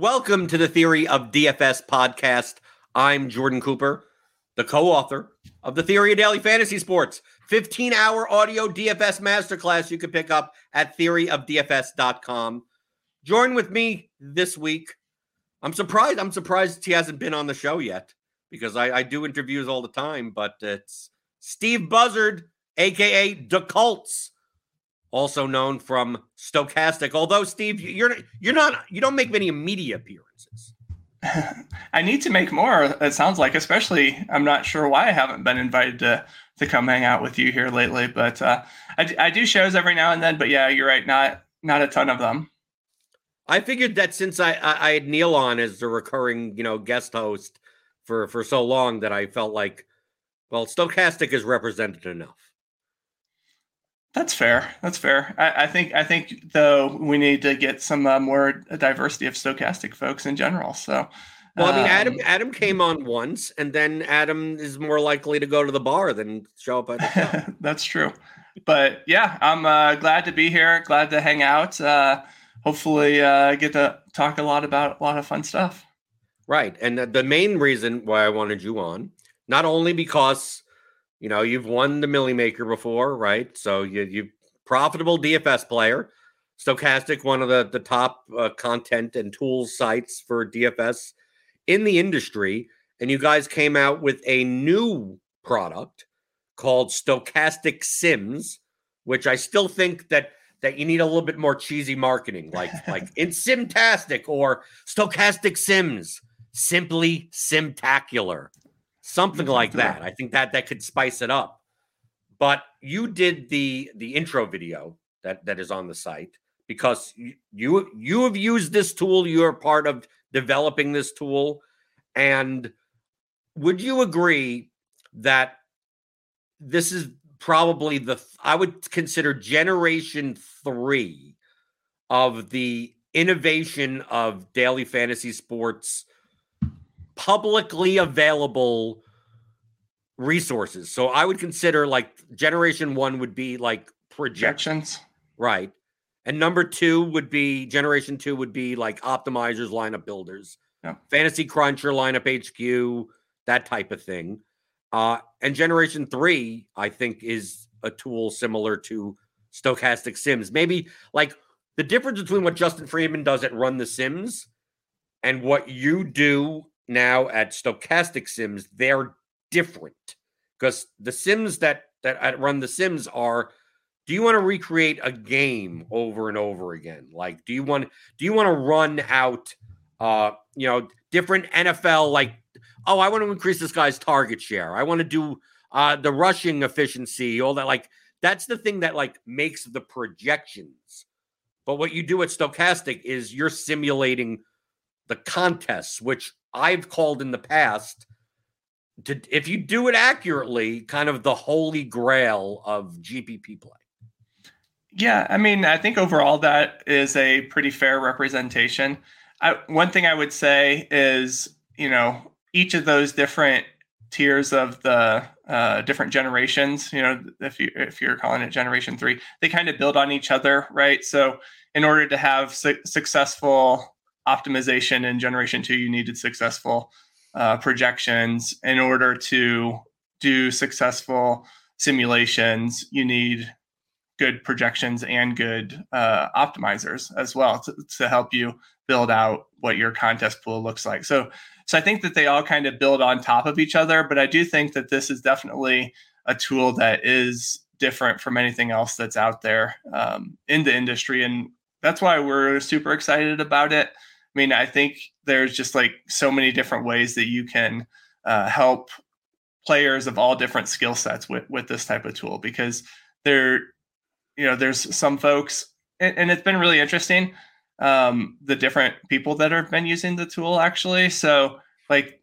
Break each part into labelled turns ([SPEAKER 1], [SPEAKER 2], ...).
[SPEAKER 1] Welcome to the Theory of DFS podcast. I'm Jordan Cooper, the co author of The Theory of Daily Fantasy Sports, 15 hour audio DFS masterclass you can pick up at theoryofdfs.com. Join with me this week. I'm surprised. I'm surprised he hasn't been on the show yet because I, I do interviews all the time, but it's Steve Buzzard, aka dacoltz also known from Stokastic. Although Steve, you're you're not you don't make many media appearances.
[SPEAKER 2] I need to make more. It sounds like, especially I'm not sure why I haven't been invited to to come hang out with you here lately. But uh, I, I do shows every now and then. But yeah, you're right. Not not a ton of them.
[SPEAKER 1] I figured that since I, I, I had Neil on as the recurring you know guest host for for so long that I felt like well Stokastic is represented enough.
[SPEAKER 2] That's fair. That's fair. I, I, think. I think though we need to get some uh, more diversity of Stokastic folks in general. So,
[SPEAKER 1] well, I mean, um, Adam Adam came on once, and then Adam is more likely to go to the bar than show up at the.
[SPEAKER 2] That's true. But yeah, I'm uh, glad to be here. Glad to hang out. Uh, hopefully, uh, get to talk a lot about a lot of fun stuff.
[SPEAKER 1] Right, and the main reason why I wanted you on, not only because you know, you've won the Milly Maker before, right? So you you profitable DFS player. Stokastic, one of the the top uh, content and tools sites for DFS in the industry, and you guys came out with a new product called Stokastic Sims, which I still think that that you need a little bit more cheesy marketing, like like in Simtastic or Stokastic Sims, simply Simtacular something mm-hmm. like that. I think that that could spice it up. But you did the the intro video that that is on the site because you you, you have used this tool. You're part of developing this tool, and would you agree that this is probably the I would consider generation three of the innovation of daily fantasy sports publicly available resources. So I would consider like generation one would be like projections. Right. And number two would be generation two would be like optimizers, lineup builders, yeah. fantasy cruncher, lineup HQ, that type of thing. Uh, and generation three, I think, is a tool similar to Stokastic Sims. Maybe like the difference between what Justin Freeman does at Run the Sims and what you do now at Stokastic Sims, they're different because the Sims that that run the Sims are. Do you want to recreate a game over and over again? Like, do you want do you want to run out, uh, you know, different NFL like? Oh, I want to increase this guy's target share. I want to do uh, the rushing efficiency, all that. Like, that's the thing that like makes the projections. But what you do at Stokastic is you're simulating the contests, which I've called in the past to if you do it accurately, kind of the holy grail of GPP play.
[SPEAKER 2] Yeah, I mean, I think overall that is a pretty fair representation. I, one thing I would say is, you know, each of those different tiers of the uh, different generations, you know, if you if you're calling it generation three, they kind of build on each other, right? So, in order to have su- successful optimization in generation two, you needed successful uh, projections. In order to do successful simulations, you need good projections and good uh, optimizers as well to, to help you build out what your contest pool looks like. So, so I think that they all kind of build on top of each other, but I do think that this is definitely a tool that is different from anything else that's out there um, in the industry, and that's why we're super excited about it. I mean, I think there's just like so many different ways that you can uh, help players of all different skill sets with with this type of tool because there, you know, there's some folks, and, and it's been really interesting um, the different people that have been using the tool actually. So like,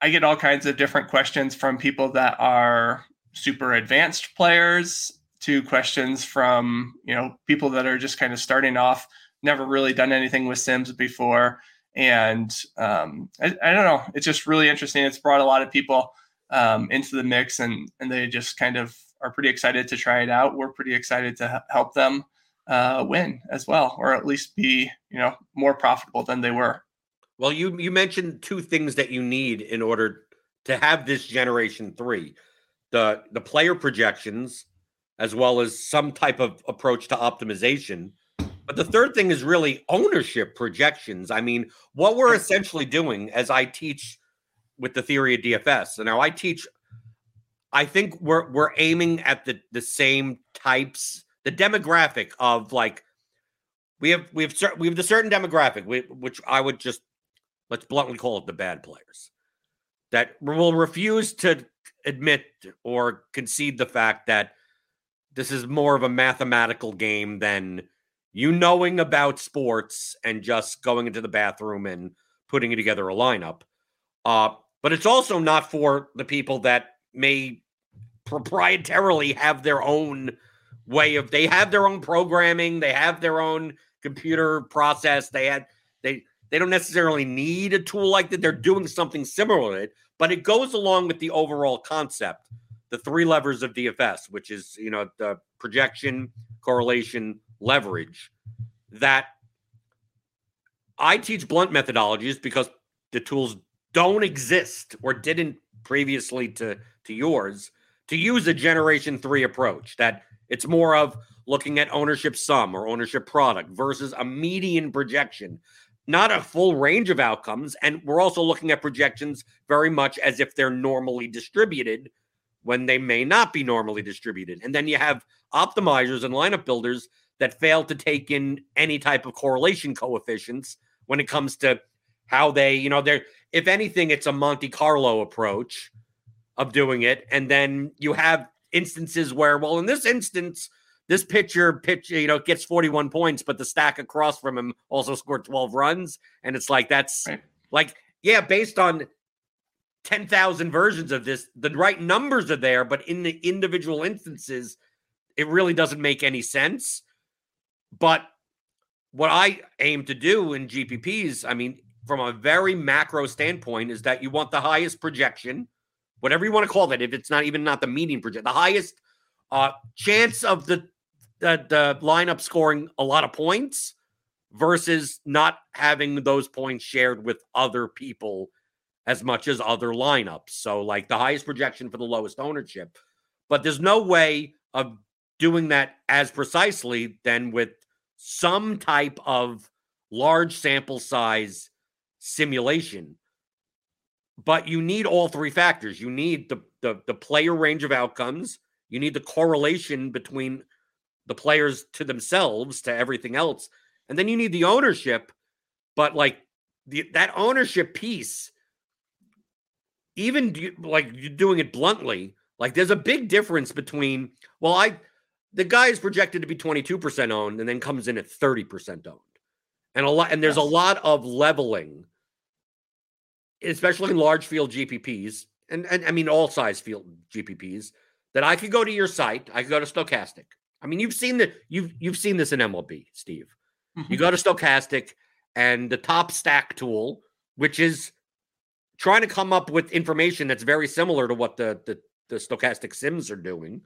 [SPEAKER 2] I get all kinds of different questions from people that are super advanced players to questions from you know people that are just kind of starting off never really done anything with Sims before. And um, I, I, don't know, it's just really interesting. It's brought a lot of people um, into the mix and, and they just kind of are pretty excited to try it out. We're pretty excited to help them uh, win as well, or at least be, you know, more profitable than they were.
[SPEAKER 1] Well, you you mentioned two things that you need in order to have this generation three. The the player projections as well as some type of approach to optimization. But the third thing is really ownership projections. I mean, what we're essentially doing as I teach with the theory of DFS. So now I teach I think we're we're aiming at the the same types, the demographic of like we have we have we have the certain demographic which I would just let's bluntly call it the bad players that will refuse to admit or concede the fact that this is more of a mathematical game than you knowing about sports and just going into the bathroom and putting together a lineup. Uh, but it's also not for the people that may proprietarily have their own way of they have their own programming, they have their own computer process, they had they they don't necessarily need a tool like that. They're doing something similar to it, but it goes along with the overall concept, the three levers of DFS, which is you know the projection, correlation, leverage. That I teach blunt methodologies because the tools don't exist or didn't previously to to yours to use a generation 3 approach that it's more of looking at ownership sum or ownership product versus a median projection not a full range of outcomes and we're also looking at projections very much as if they're normally distributed when they may not be normally distributed and then you have optimizers and lineup builders that fail to take in any type of correlation coefficients when it comes to how they, you know, they're if anything, it's a Monte Carlo approach of doing it. And then you have instances where, well, in this instance, this pitcher pitch, you know, gets 41 points, but the stack across from him also scored 12 runs. And it's like that's right. like, yeah, based on 10,000 versions of this, the right numbers are there, but in the individual instances, it really doesn't make any sense. But what I aim to do in GPPs, I mean, from a very macro standpoint, is that you want the highest projection, whatever you want to call it, if it's not even not the median project, the highest uh, chance of the, the the lineup scoring a lot of points versus not having those points shared with other people as much as other lineups. So, like the highest projection for the lowest ownership. But there's no way of doing that as precisely than with some type of large sample size simulation. But you need all three factors. You need the, the, the player range of outcomes. You need the correlation between the players to themselves to everything else. And then you need the ownership. But like the, that ownership piece, even like you're doing it bluntly, like there's a big difference between, well, I the guy is projected to be 22% owned and then comes in at 30% owned. And a lot and there's yes. a lot of leveling, especially in large field GPPs, and, and I mean all size field GPPs, that I could go to your site, I could go to Stokastic. I mean, you've seen the you've you've seen this in MLB, Steve. Mm-hmm. You go to Stokastic and the top stack tool, which is trying to come up with information that's very similar to what the the, the Stokastic Sims are doing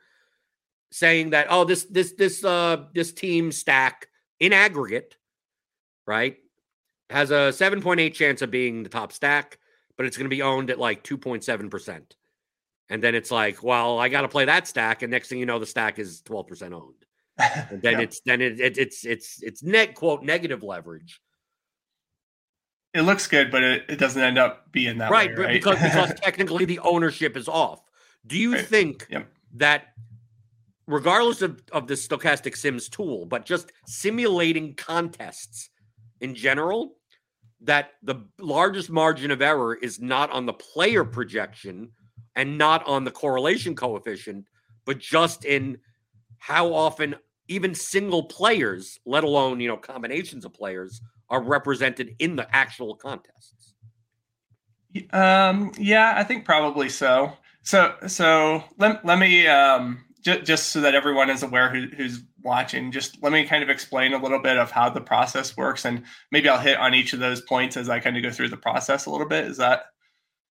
[SPEAKER 1] saying that oh this this this uh this team stack in aggregate right has a 7.8 chance of being the top stack but it's going to be owned at like 2.7% and then it's like well i got to play that stack and next thing you know the stack is 12% owned and then yeah. it's then it, it, it's it's it's net quote negative leverage
[SPEAKER 2] it looks good but it, it doesn't end up being that
[SPEAKER 1] right,
[SPEAKER 2] way, right?
[SPEAKER 1] because because technically the ownership is off do you right. think yep. that regardless of, of the Stokastic sims tool, but just simulating contests in general, that the largest margin of error is not on the player projection and not on the correlation coefficient, but just in how often even single players, let alone you know combinations of players, are represented in the actual contests.
[SPEAKER 2] Um, yeah, I think probably so. So, so let, let me um, just, just so that everyone is aware who, who's watching, just let me kind of explain a little bit of how the process works, and maybe I'll hit on each of those points as I kind of go through the process a little bit. Is that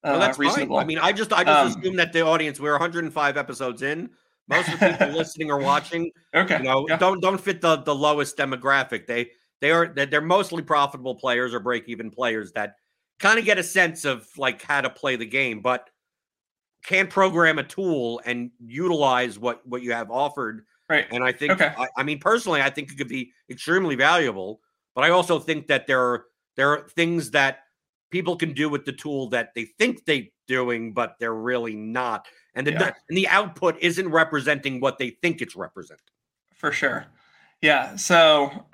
[SPEAKER 1] uh, well, that's reasonable? Fine. I mean, I just I just um, assume that the audience we're 105 episodes in. Most of the people listening or watching,
[SPEAKER 2] okay,
[SPEAKER 1] you know, yeah. don't don't fit the the lowest demographic. They they are they're mostly profitable players or break even players that kind of get a sense of like how to play the game, but can program a tool and utilize what what you have offered.
[SPEAKER 2] Right.
[SPEAKER 1] And I think, okay. I, I mean, personally, I think it could be extremely valuable. But I also think that there are there are things that people can do with the tool that they think they're doing, but they're really not. And the, yeah. and the output isn't representing what they think it's representing.
[SPEAKER 2] For sure. Yeah. So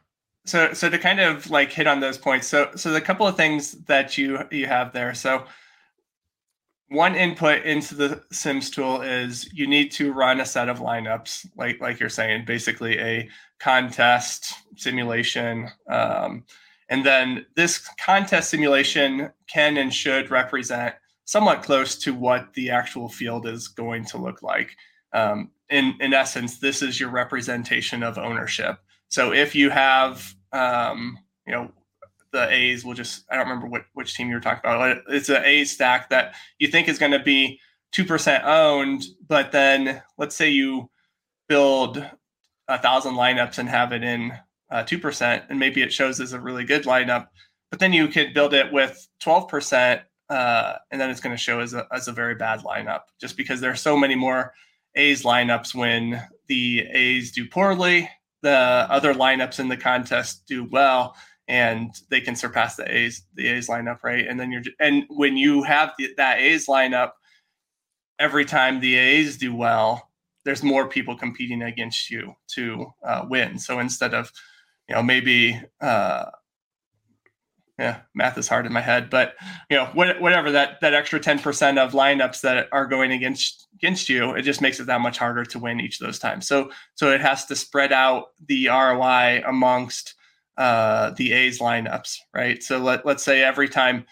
[SPEAKER 2] so so to kind of like hit on those points. So so the couple of things that you you have there. So one input into the Sims tool is you need to run a set of lineups, like like you're saying, basically a contest simulation. Um, and then this contest simulation can and should represent somewhat close to what the actual field is going to look like. Um, in in essence, this is your representation of ownership. So if you have, um, you know, the A's will just I don't remember what which team you were talking about. It's an A stack that you think is going to be two percent owned, but then let's say you build a thousand lineups and have it in uh, two uh, percent, and maybe it shows as a really good lineup, but then you could build it with twelve percent, uh, and then it's going to show as a as a very bad lineup, just because there are so many more A's lineups when the A's do poorly, the other lineups in the contest do well and they can surpass the A's the A's lineup, right? And then you're and when you have the, that A's lineup, every time the A's do well, there's more people competing against you to uh, win. So instead of, you know, maybe uh, yeah, math is hard in my head, but you know, whatever that that extra ten percent of lineups that are going against against you, it just makes it that much harder to win each of those times. So so it has to spread out the ROI amongst uh, the A's lineups, right? So let let's say every time,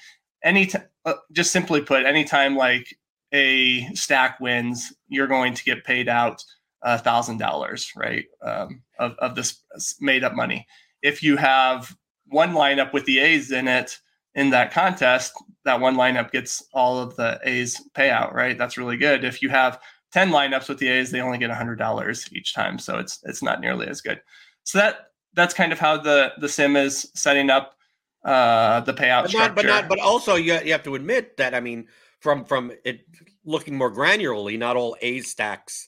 [SPEAKER 2] any t- uh, just simply put, anytime like a stack wins, you're going to get paid out a thousand dollars, right? Um, of of this made up money. If you have one lineup with the A's in it in that contest, that one lineup gets all of the A's payout, right? That's really good. If you have 10 lineups with the A's, they only get $100 each time. So it's it's not nearly as good. So that that's kind of how the the sim is setting up uh, the payout
[SPEAKER 1] but
[SPEAKER 2] structure.
[SPEAKER 1] Not, but not, but also you, you have to admit that I mean, from from it looking more granularly, not all A stacks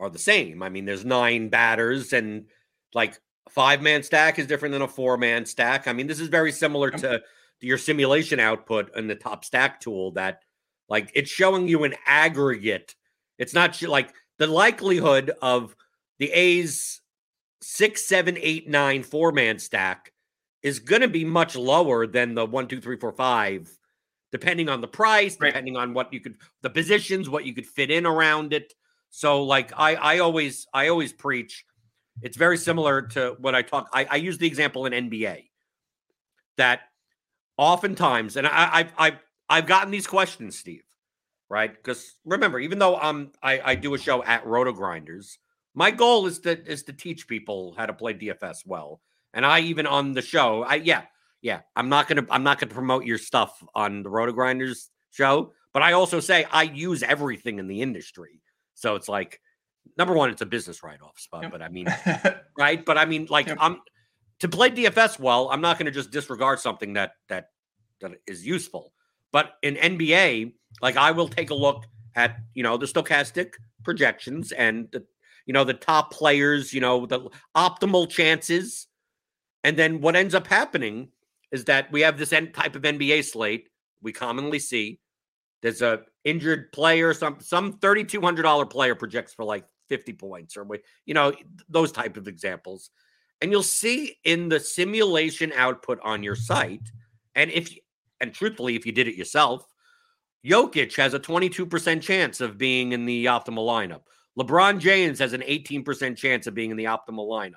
[SPEAKER 1] are the same. I mean, there's nine batters, and like five man stack is different than a four man stack. I mean, this is very similar to, to your simulation output in the top stack tool. That like it's showing you an aggregate. It's not like the likelihood of the A's six, seven, eight, nine, four man stack is going to be much lower than the one, two, three, four, five, depending on the price, right. depending on what you could, the positions, what you could fit in around it. So, like I, I always, I always preach. It's very similar to what I talk. I, I use the example in NBA that oftentimes, and I, I've, I've, I've gotten these questions, Steve, right? Because remember, even though I'm, I, I do a show at Roto Grinders, my goal is to is to teach people how to play DFS well. And I even on the show, I yeah, yeah, I'm not gonna I'm not gonna promote your stuff on the Roto Grinders show, but I also say I use everything in the industry. So it's like number one, it's a business write-off spot, yep. but I mean, right? But I mean, like yep. I'm to play DFS well, I'm not gonna just disregard something that that that is useful. But in NBA, like I will take a look at you know the Stokastic projections and the you know, the top players, you know, the optimal chances. And then what ends up happening is that we have this type of NBA slate we commonly see. There's a injured player, some some $3,200 player projects for like 50 points or you know, those type of examples. And you'll see in the simulation output on your site, and if and truthfully, if you did it yourself, Jokic has a 22% chance of being in the optimal lineup. LeBron James has an 18% chance of being in the optimal lineup,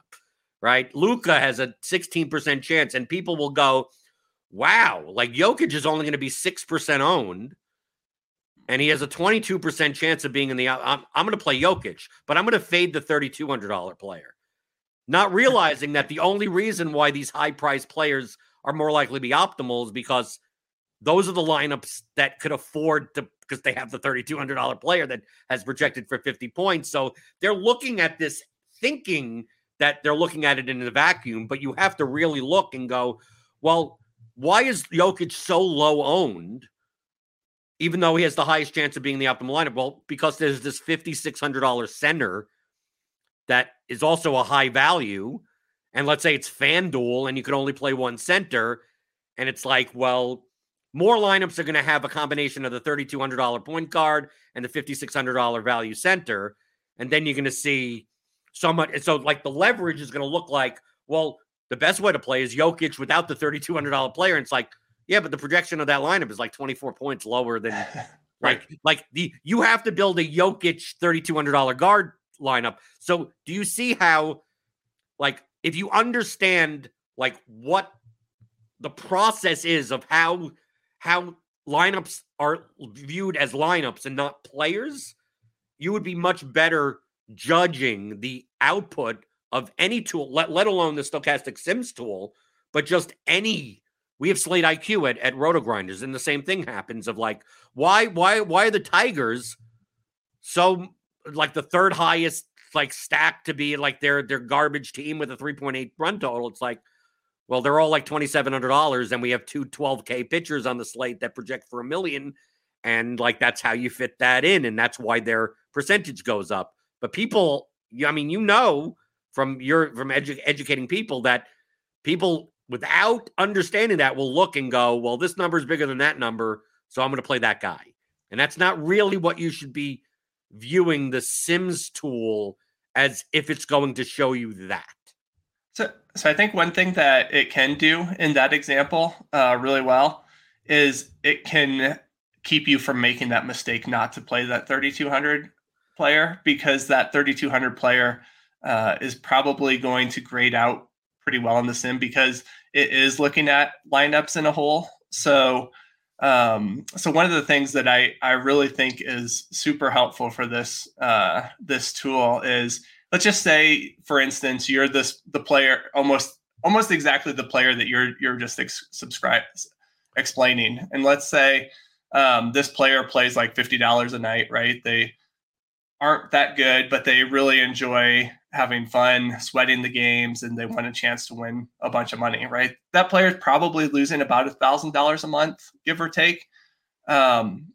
[SPEAKER 1] right? Luka has a 16% chance, and people will go, wow, like Jokic is only going to be 6% owned, and he has a 22% chance of being in the. I'm, I'm going to play Jokic, but I'm going to fade the $3,200 player, not realizing that the only reason why these high priced players are more likely to be optimal is because those are the lineups that could afford to because they have the $3,200 player that has projected for 50 points. So they're looking at this thinking that they're looking at it in a vacuum, but you have to really look and go, well, why is Jokic so low owned? Even though he has the highest chance of being the optimal lineup, well, because there's this fifty six hundred dollar center that is also a high value, and let's say it's FanDuel and you can only play one center, and it's like, well, more lineups are going to have a combination of the $3,200 point guard and the $5,600 value center. And then you're going to see so much. So, like, the leverage is going to look like, well, the best way to play is Jokic without the $3,200 player. And it's like, yeah, but the projection of that lineup is like 24 points lower than right. like, like the, you have to build a Jokic $3,200 guard lineup. So, do you see how, like, if you understand, like, what the process is of how how lineups are viewed as lineups and not players, you would be much better judging the output of any tool, let, let alone the Stokastic sims tool, but just any. We have Slate IQ at, at Roto Grinders, and the same thing happens of like, why, why, why are the Tigers so like the third highest like stack to be like their their garbage team with a 3.8 run total? It's like, well, they're all like $2,700, and we have two 12K pitchers on the slate that project for a million. And like that's how you fit that in. And that's why their percentage goes up. But people, I mean, you know from your from edu- educating people that people without understanding that will look and go, well, this number is bigger than that number. So I'm going to play that guy. And that's not really what you should be viewing the Sims tool as if it's going to show you that.
[SPEAKER 2] So, I think one thing that it can do in that example uh, really well is it can keep you from making that mistake not to play that 3200 player because that 3200 player uh, is probably going to grade out pretty well in the sim because it is looking at lineups in a whole. So, um, so one of the things that I I really think is super helpful for this uh, this tool is let's just say, for instance, you're this the player almost almost exactly the player that you're you're just ex- subscribe explaining, and let's say um, this player plays like fifty dollars a night, right? They aren't that good, but they really enjoy having fun, sweating the games, and they want a chance to win a bunch of money, right? That player is probably losing about a thousand dollars a month, give or take. Um,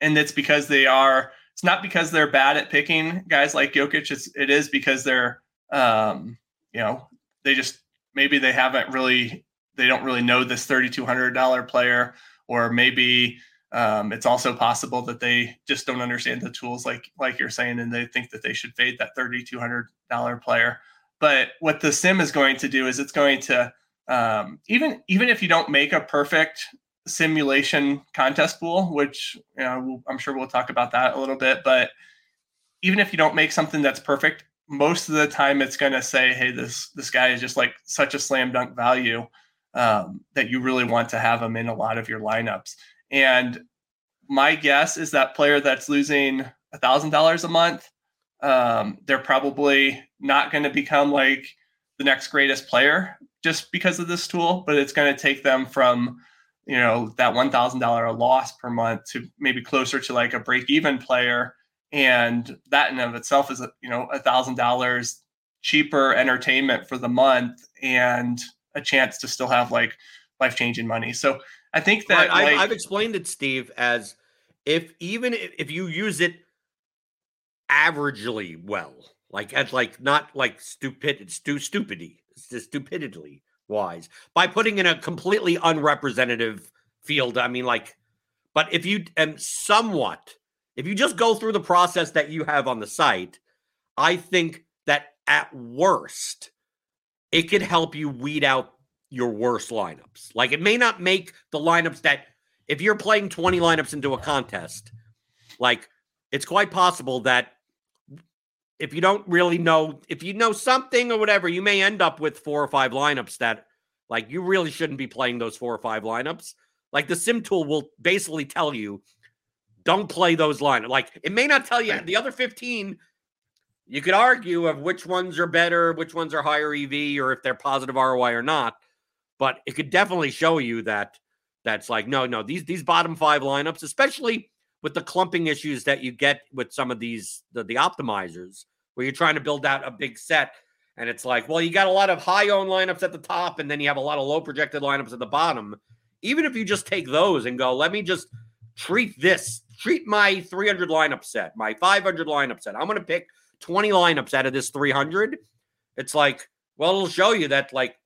[SPEAKER 2] and it's because they are it's not because they're bad at picking guys like Jokic. It's it is because they're um, you know they just maybe they haven't really they don't really know this thirty two hundred dollar player, or maybe um, it's also possible that they just don't understand the tools like like you're saying, and they think that they should fade that thirty two hundred dollar player. But what the sim is going to do is it's going to um, even even if you don't make a perfect simulation contest pool, which you know, I'm sure we'll talk about that a little bit. But even if you don't make something that's perfect, most of the time it's going to say, "Hey, this this guy is just like such a slam dunk value um, that you really want to have him in a lot of your lineups." And my guess is that player that's losing a thousand dollars a month, um, they're probably not going to become like the next greatest player just because of this tool, but it's going to take them from you know that one thousand dollar loss per month to maybe closer to like a break even player, and that in of itself is a, you know a thousand dollars cheaper entertainment for the month and a chance to still have like life changing money. So I think that
[SPEAKER 1] right.
[SPEAKER 2] like,
[SPEAKER 1] I've explained it, Steve, as if even if you use it averagely well, like as like not like stupid, stu- stupidity, it's stupidity, wise by putting in a completely unrepresentative field. I mean, like, but if you and somewhat, if you just go through the process that you have on the site, I think that at worst, it could help you weed out your worst lineups. Like, it may not make the lineups that if you're playing 20 lineups into a contest, like, it's quite possible that if you don't really know, if you know something or whatever, you may end up with four or five lineups that, like, you really shouldn't be playing those four or five lineups. Like, the sim tool will basically tell you, don't play those lineups. Like, it may not tell you the other 15. You could argue of which ones are better, which ones are higher EV, or if they're positive ROI or not. But it could definitely show you that that's like, no, no, these these bottom five lineups, especially with the clumping issues that you get with some of these the, the optimizers where you're trying to build out a big set and it's like well you got a lot of high owned lineups at the top and then you have a lot of low projected lineups at the bottom even if you just take those and go, let me just treat this, treat my 300 lineup set, my 500 lineup set. I'm going to pick 20 lineups out of this 300. It's like, well, it'll show you that like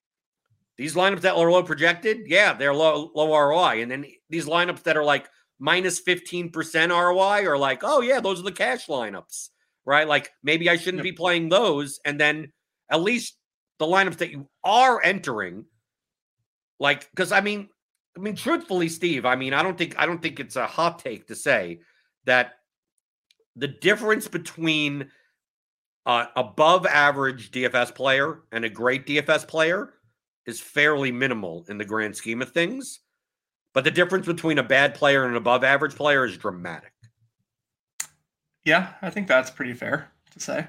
[SPEAKER 1] these lineups that are low projected, yeah, they're low low ROI, and then these lineups that are like minus 15% ROI are like, oh yeah, those are the cash lineups, right? Like maybe I shouldn't yep. be playing those, and then at least the lineups that you are entering, like because I mean, I mean, truthfully, Steve, I mean, I don't think I don't think it's a hot take to say that the difference between uh, above average DFS player and a great DFS player is fairly minimal in the grand scheme of things. But the difference between a bad player and an above average player is dramatic.
[SPEAKER 2] Yeah, I think that's pretty fair to say.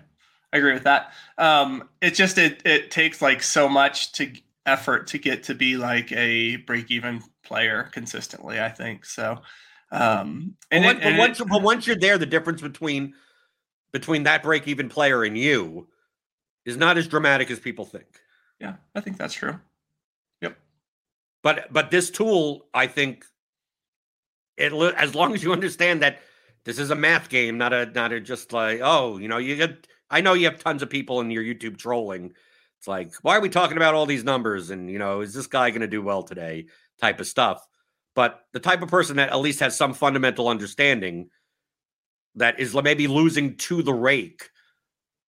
[SPEAKER 2] I agree with that. Um, it just it it takes like so much to effort to get to be like a break even player consistently. I think so. Um,
[SPEAKER 1] and, but, it, and once, it, but once you're there, the difference between between that break even player and you is not as dramatic as people think.
[SPEAKER 2] Yeah, I think that's true.
[SPEAKER 1] But but this tool, I think, it as long as you understand that this is a math game, not a not a just like oh you know you get. I know you have tons of people in your YouTube trolling. It's like why are we talking about all these numbers and you know is this guy going to do well today type of stuff. But the type of person that at least has some fundamental understanding that is maybe losing to the rake,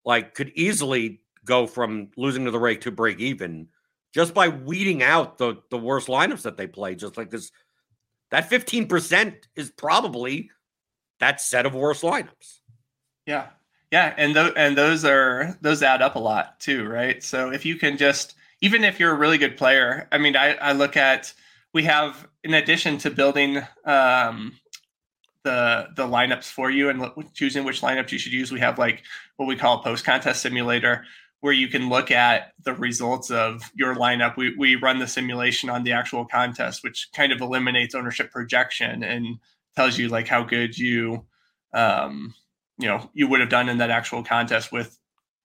[SPEAKER 1] like could easily go from losing to the rake to break even just by weeding out the the worst lineups that they play. Just like this, that fifteen percent is probably that set of worst lineups.
[SPEAKER 2] Yeah, yeah, and those and those are those add up a lot too, right? So if you can just even if you're a really good player, I mean, I, I look at we have in addition to building um, the the lineups for you and choosing which lineups you should use. We have like what we call post contest simulator where you can look at the results of your lineup. We we run the simulation on the actual contest, which kind of eliminates ownership projection and tells you like how good you um you know you would have done in that actual contest with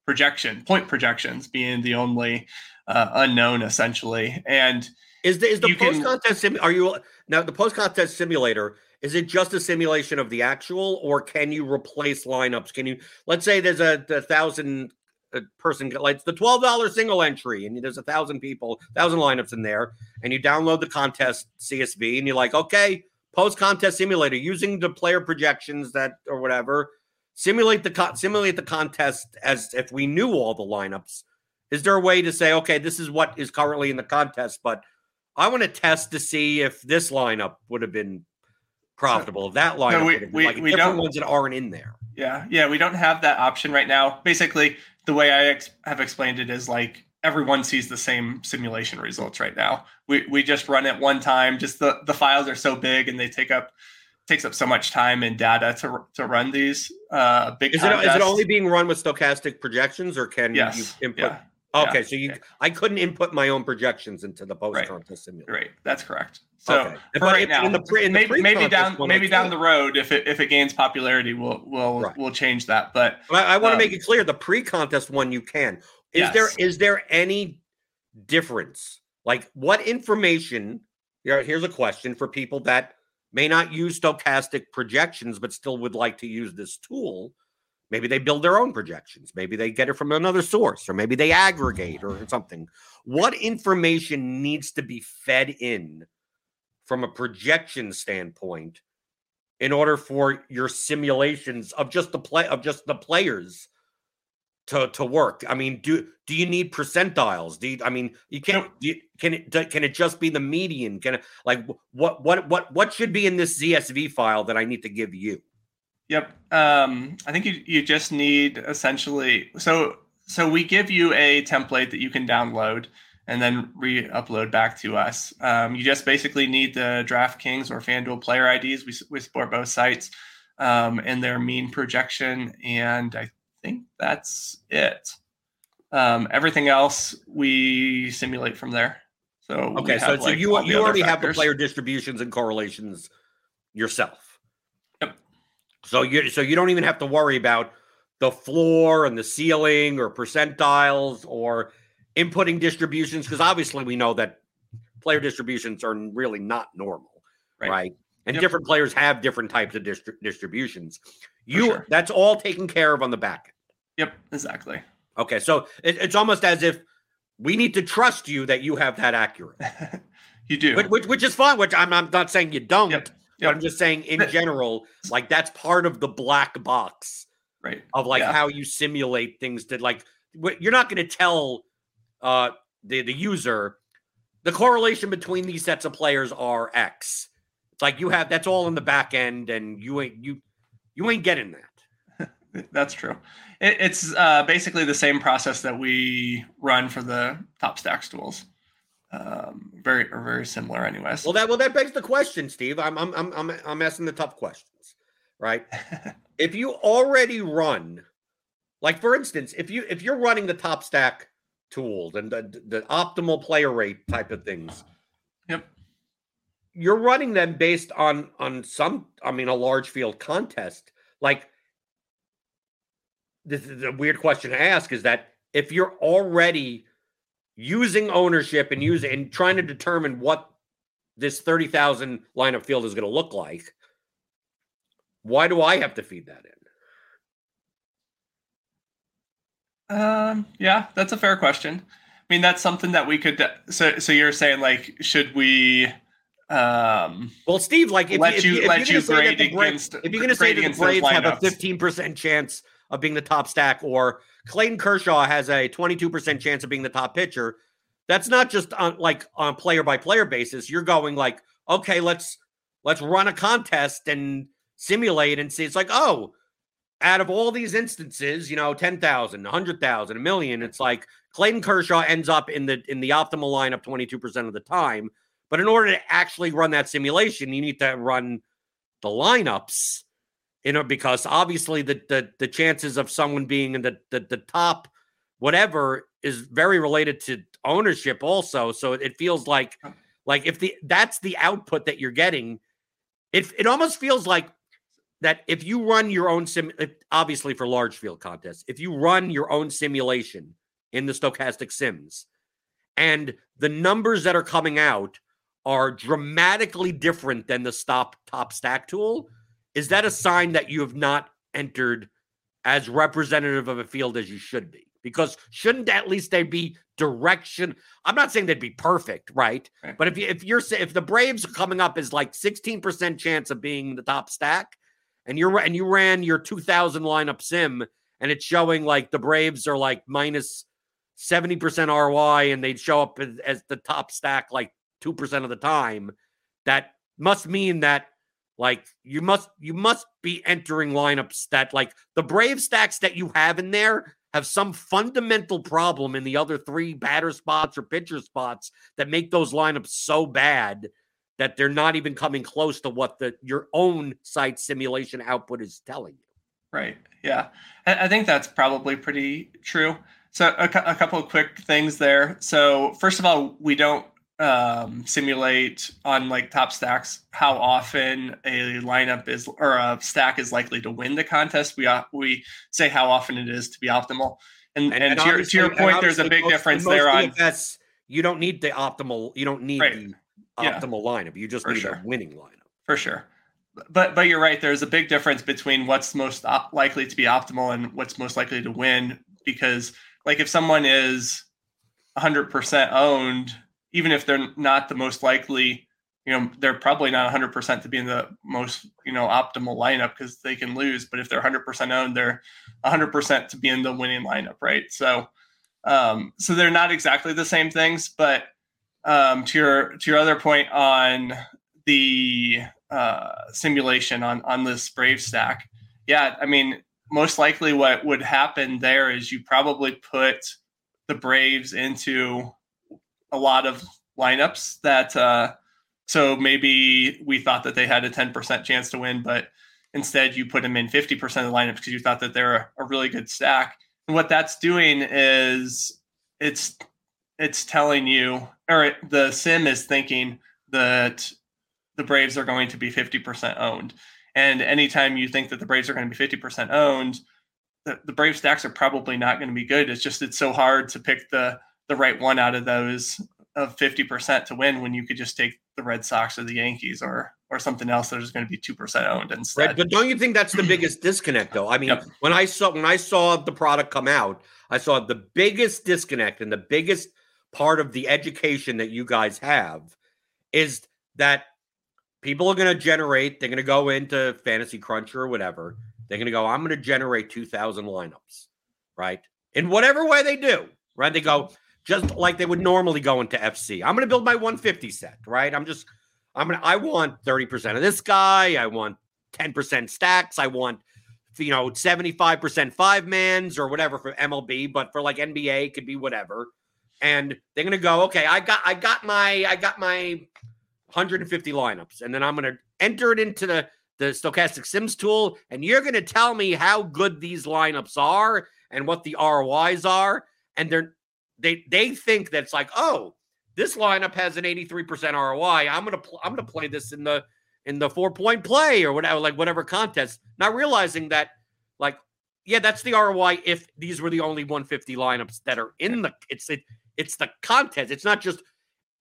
[SPEAKER 2] projection point projections being the only uh, unknown essentially and
[SPEAKER 1] is the is the post contest sim- are you now the post contest simulator is it just a simulation of the actual, or can you replace lineups? Can you, let's say there's a, a thousand a person like the twelve dollar single entry, and there's a thousand people, thousand lineups in there, and you download the contest CSV, and you're like, okay, post contest simulator using the player projections that or whatever, simulate the con- simulate the contest as if we knew all the lineups. Is there a way to say, okay, this is what is currently in the contest, but I want to test to see if this lineup would have been profitable. That lineup, no, we, we, like we different ones that aren't in there.
[SPEAKER 2] Yeah, yeah, we don't have that option right now. Basically, the way I ex- have explained it is like everyone sees the same simulation results right now. We we just run it one time. Just the the files are so big and they take up takes up so much time and data to to run these uh big.
[SPEAKER 1] Is it, is it only being run with Stokastic projections, or can yes. you input? Yeah. Okay, yeah. so you, I couldn't input my own projections into the post contest
[SPEAKER 2] right.
[SPEAKER 1] simulator.
[SPEAKER 2] Right, that's correct. So okay. for right now, in the pre, in maybe, maybe down maybe down the road, if it if it gains popularity, we'll we'll right. we'll change that. But,
[SPEAKER 1] but I, I want to um, make it clear: the pre-contest one you can. Is yes. there is there any difference? Like what information? Here, here's a question for people that may not use Stokastic projections but still would like to use this tool. Maybe they build their own projections. Maybe they get it from another source, or maybe they aggregate or something. What information needs to be fed in from a projection standpoint in order for your simulations of just the play of just the players to to work? I mean, do do you need percentiles? Do you, I mean you can't you, can it can it just be the median? Can it like what what what what should be in this CSV file that I need to give you?
[SPEAKER 2] Yep. Um, I think you, you just need essentially so so we give you a template that you can download and then re-upload back to us. Um, you just basically need the DraftKings or FanDuel player IDs. We, we support both sites um, and their mean projection, and I think that's it. Um, everything else we simulate from there. So
[SPEAKER 1] okay, so, so you you already have the player distributions and correlations yourself. So you so you don't even have to worry about the floor and the ceiling or percentiles or inputting distributions because obviously we know that player distributions are really not normal, right? right? And
[SPEAKER 2] Yep.
[SPEAKER 1] different players have different types of distri- distributions. You
[SPEAKER 2] sure.
[SPEAKER 1] that's all taken care of on the back end.
[SPEAKER 2] Yep, exactly.
[SPEAKER 1] Okay, so it, it's almost as if we need to trust you that you have that accurate,
[SPEAKER 2] you do.
[SPEAKER 1] which, which, which is fine. Which I'm, I'm not saying you don't,
[SPEAKER 2] Yep,
[SPEAKER 1] but
[SPEAKER 2] yep.
[SPEAKER 1] I'm just saying in general, like that's part of the black box
[SPEAKER 2] right.
[SPEAKER 1] of like
[SPEAKER 2] Yeah.
[SPEAKER 1] how you simulate things. To like, you're not going to tell uh, the the user the correlation between these sets of players are X. It's like you have that's all in the back end, and you ain't you you ain't getting that.
[SPEAKER 2] That's true. It, it's uh, basically the same process that we run for the top stacks tools. Um, very or very similar, anyways.
[SPEAKER 1] Well, that well that begs the question, Steve. I'm I'm I'm I'm, I'm asking the tough questions, right? if you already run, like for instance, if you if you're running the top stack tools and the, the optimal player rate type of things,
[SPEAKER 2] Yep.
[SPEAKER 1] you're running them based on on some, I mean, a large field contest. Like this is a weird question to ask is that if you're already using ownership and using and trying to determine what this 30,000 lineup field is going to look like, why do I have to feed that in?
[SPEAKER 2] Um, yeah, that's a fair question. I mean, that's something that we could. So, so you're saying like, should we? Um,
[SPEAKER 1] Well, Steve, like if,
[SPEAKER 2] Let
[SPEAKER 1] if,
[SPEAKER 2] you-
[SPEAKER 1] if
[SPEAKER 2] let
[SPEAKER 1] gonna say that
[SPEAKER 2] grade against-
[SPEAKER 1] if you're going to say that the Braves have a 15% chance of being the top stack, or Clayton Kershaw has a 22% chance of being the top pitcher, that's not just on like on player by player basis. You're going like, okay, let's let's run a contest and simulate and see. It's like, oh, out of all these instances, you know, 10,000, 100,000, a million, it's like Clayton Kershaw ends up in the in the optimal lineup 22% of the time. But in order to actually run that simulation, you need to run the lineups, you know, because obviously the the, the chances of someone being in the, the the top whatever is very related to ownership also. So it feels like like if the that's the output that you're getting, it it almost feels like that if you run your own sim if- obviously for large field contests, if you run your own simulation in the Stokastic sims and the numbers that are coming out are dramatically different than the stop top stack tool, is that a sign that you have not entered as representative of a field as you should be? Because shouldn't at least there be direction? I'm not saying they'd be perfect, right?
[SPEAKER 2] Right.
[SPEAKER 1] But if you if you're if the Braves are coming up as like 16% chance of being the top stack, and you're and you ran your 2000 lineup sim, and it's showing like the Braves are like minus 70% ROI, and they'd show up as, as the top stack like 2% of the time, that must mean that like you must you must be entering lineups that like the brave stacks that you have in there have some fundamental problem in the other three batter spots or pitcher spots that make those lineups so bad that they're not even coming close to what the your own site simulation output is telling you.
[SPEAKER 2] Right. Yeah. I, think that's probably pretty true. So a, a couple of quick things there. So first of all, we don't um, simulate on like top stacks how often a lineup is or a stack is likely to win the contest. We uh, we say how often it is to be optimal. And, and, to, your, to your point,
[SPEAKER 1] and
[SPEAKER 2] there's a big
[SPEAKER 1] most-
[SPEAKER 2] difference there on
[SPEAKER 1] DFS, you don't need the optimal. You don't need
[SPEAKER 2] Right.
[SPEAKER 1] the
[SPEAKER 2] Yeah.
[SPEAKER 1] optimal lineup. You just
[SPEAKER 2] For
[SPEAKER 1] need
[SPEAKER 2] sure.
[SPEAKER 1] a winning lineup.
[SPEAKER 2] for sure. But but you're right. There's a big difference between what's most op- likely to be optimal and what's most likely to win. Because like if someone is 100% owned, even if they're not the most likely, you know, they're probably not 100% to be in the most you know optimal lineup because they can lose. But if they're 100% owned, they're 100% to be in the winning lineup, right? So um, so they're not exactly the same things, but um, to your to your other point on the uh, simulation on on this Brave stack. Yeah, I mean, most likely what would happen there is you probably put the Braves into a lot of lineups that. Uh, so maybe we thought that they had a ten percent chance to win, but instead you put them in fifty percent of the lineups because you thought that they're a, a really good stack. And what that's doing is it's it's telling you, or it, the sim is thinking that the Braves are going to be 50% owned. And anytime you think that the Braves are going to be 50% owned, the, the Brave stacks are probably not going to be good. It's just it's so hard to pick the the right one out of those of 50% to win when you could just take the Red Sox or the Yankees or or something else that is going to be 2% owned instead.
[SPEAKER 1] Right, but don't you think that's the biggest disconnect though? I mean, yep. when I saw when I saw the product come out, I saw the biggest disconnect and the biggest part of the education that you guys have is that people are going to generate, they're going to go into Fantasy Cruncher or whatever. They're going to go, I'm going to generate 2,000 lineups, right? In whatever way they do, right? They go just like they would normally go into FC. I'm going to build my 150 set, right? I'm just, I'm going to, I want 30% of this guy. I want 10% stacks. I want, you know, 75% five mans or whatever for MLB, but for like NBA, could be whatever. And they're going to go, okay, I got, I got my, I got my 150 lineups, and then I'm going to enter it into the the Stokastic sims tool, and you're going to tell me how good these lineups are and what the ROIs are, and they're they they think that it's like, oh, this lineup has an 83% ROI. I'm gonna pl- I'm gonna mm-hmm. play this in the in the four point play or whatever, like whatever contest, not realizing that like yeah, that's the ROI if these were the only 150 lineups that are in the it's it, it's the contest. It's not just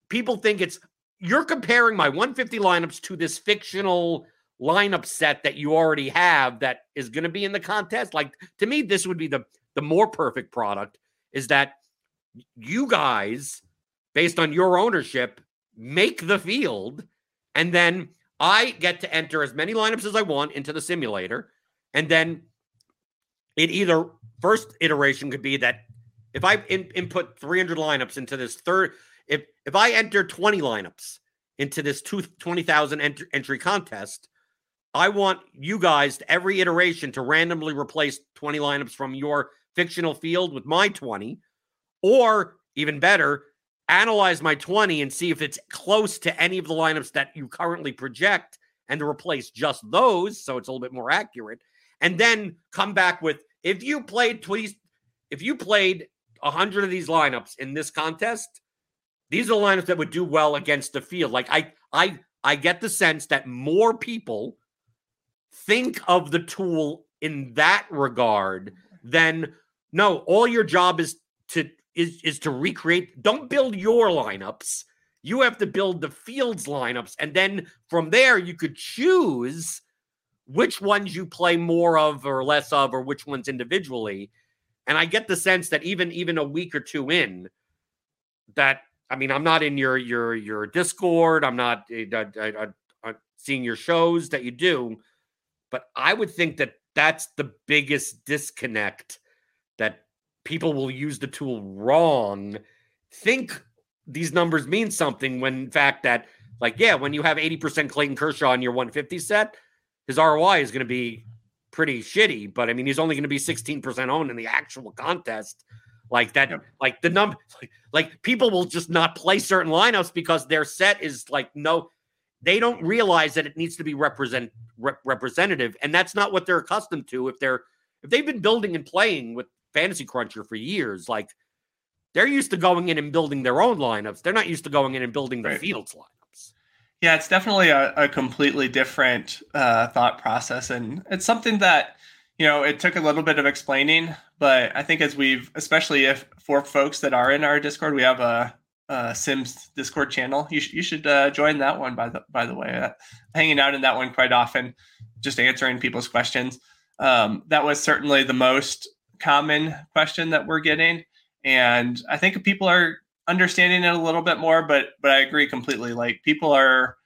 [SPEAKER 1] people think it's you're comparing my 150 lineups to this fictional lineup set that you already have that is going to be in the contest. Like to me, this would be the the more perfect product is that you guys, based on your ownership, make the field, and then I get to enter as many lineups as I want into the simulator, and then it either first iteration could be that if I in, input 300 lineups into this third if if I enter 20 lineups into this 20,000 ent- entry contest, I want you guys to every iteration to randomly replace 20 lineups from your fictional field with my 20 or even better, analyze my 20 and see if it's close to any of the lineups that you currently project and to replace just those so it's a little bit more accurate and then come back with if you played please if you played 100 of these lineups in this contest these are the lineups that would do well against the field. Like I, I, I get the sense that more people think of the tool in that regard than no. All your job is to is is to recreate. Don't build your lineups. You have to build the field's lineups, and then from there you could choose which ones you play more of or less of, or which ones individually. And I get the sense that even even a week or two in, that I mean, I'm not in your your your Discord. I'm not uh, uh, uh, seeing your shows that you do, but I would think that that's the biggest disconnect people will use the tool wrong. Think these numbers mean something when, in fact, that like yeah, when you have 80% Clayton Kershaw on your 150 set, his ROI is going to be pretty shitty. But I mean, he's only going to be 16% owned in the actual contest. Like that, yep. like the number, like, like people will just not play certain lineups because their set is like no, they don't realize that it needs to be represent rep- representative, and that's not what they're accustomed to. If they're if they've been building and playing with Fantasy Cruncher for years, like they're used to going in and building their own lineups. They're not used to going in and building the right. fields lineups.
[SPEAKER 2] Yeah, it's definitely a, a completely different uh, thought process, and it's something that you know, it took a little bit of explaining, but I think as we've, especially if for folks that are in our Discord, we have a, a Sims Discord channel. You, sh- you should uh, join that one. By the by the way, uh, hanging out in that one quite often, just answering people's questions. Um, that was certainly the most common question that we're getting, and I think people are understanding it a little bit more. But but I agree completely. Like people are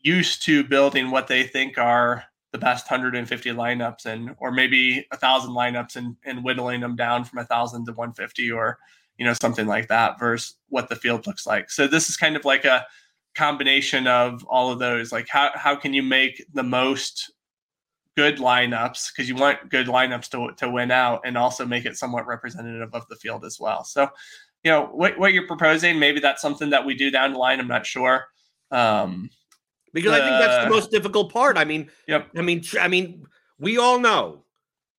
[SPEAKER 2] used to building what they think are the best 150 lineups and or maybe a thousand lineups and, and whittling them down from a thousand to 150 or you know something like that versus what the field looks like so this is kind of like a combination of all of those like how, how can you make the most good lineups because you want good lineups to, to win out and also make it somewhat representative of the field as well so you know what, what you're proposing maybe that's something that we do down the line i'm not sure um,
[SPEAKER 1] because uh, I think that's the most difficult part. I mean, yep. I mean, I mean, we all know,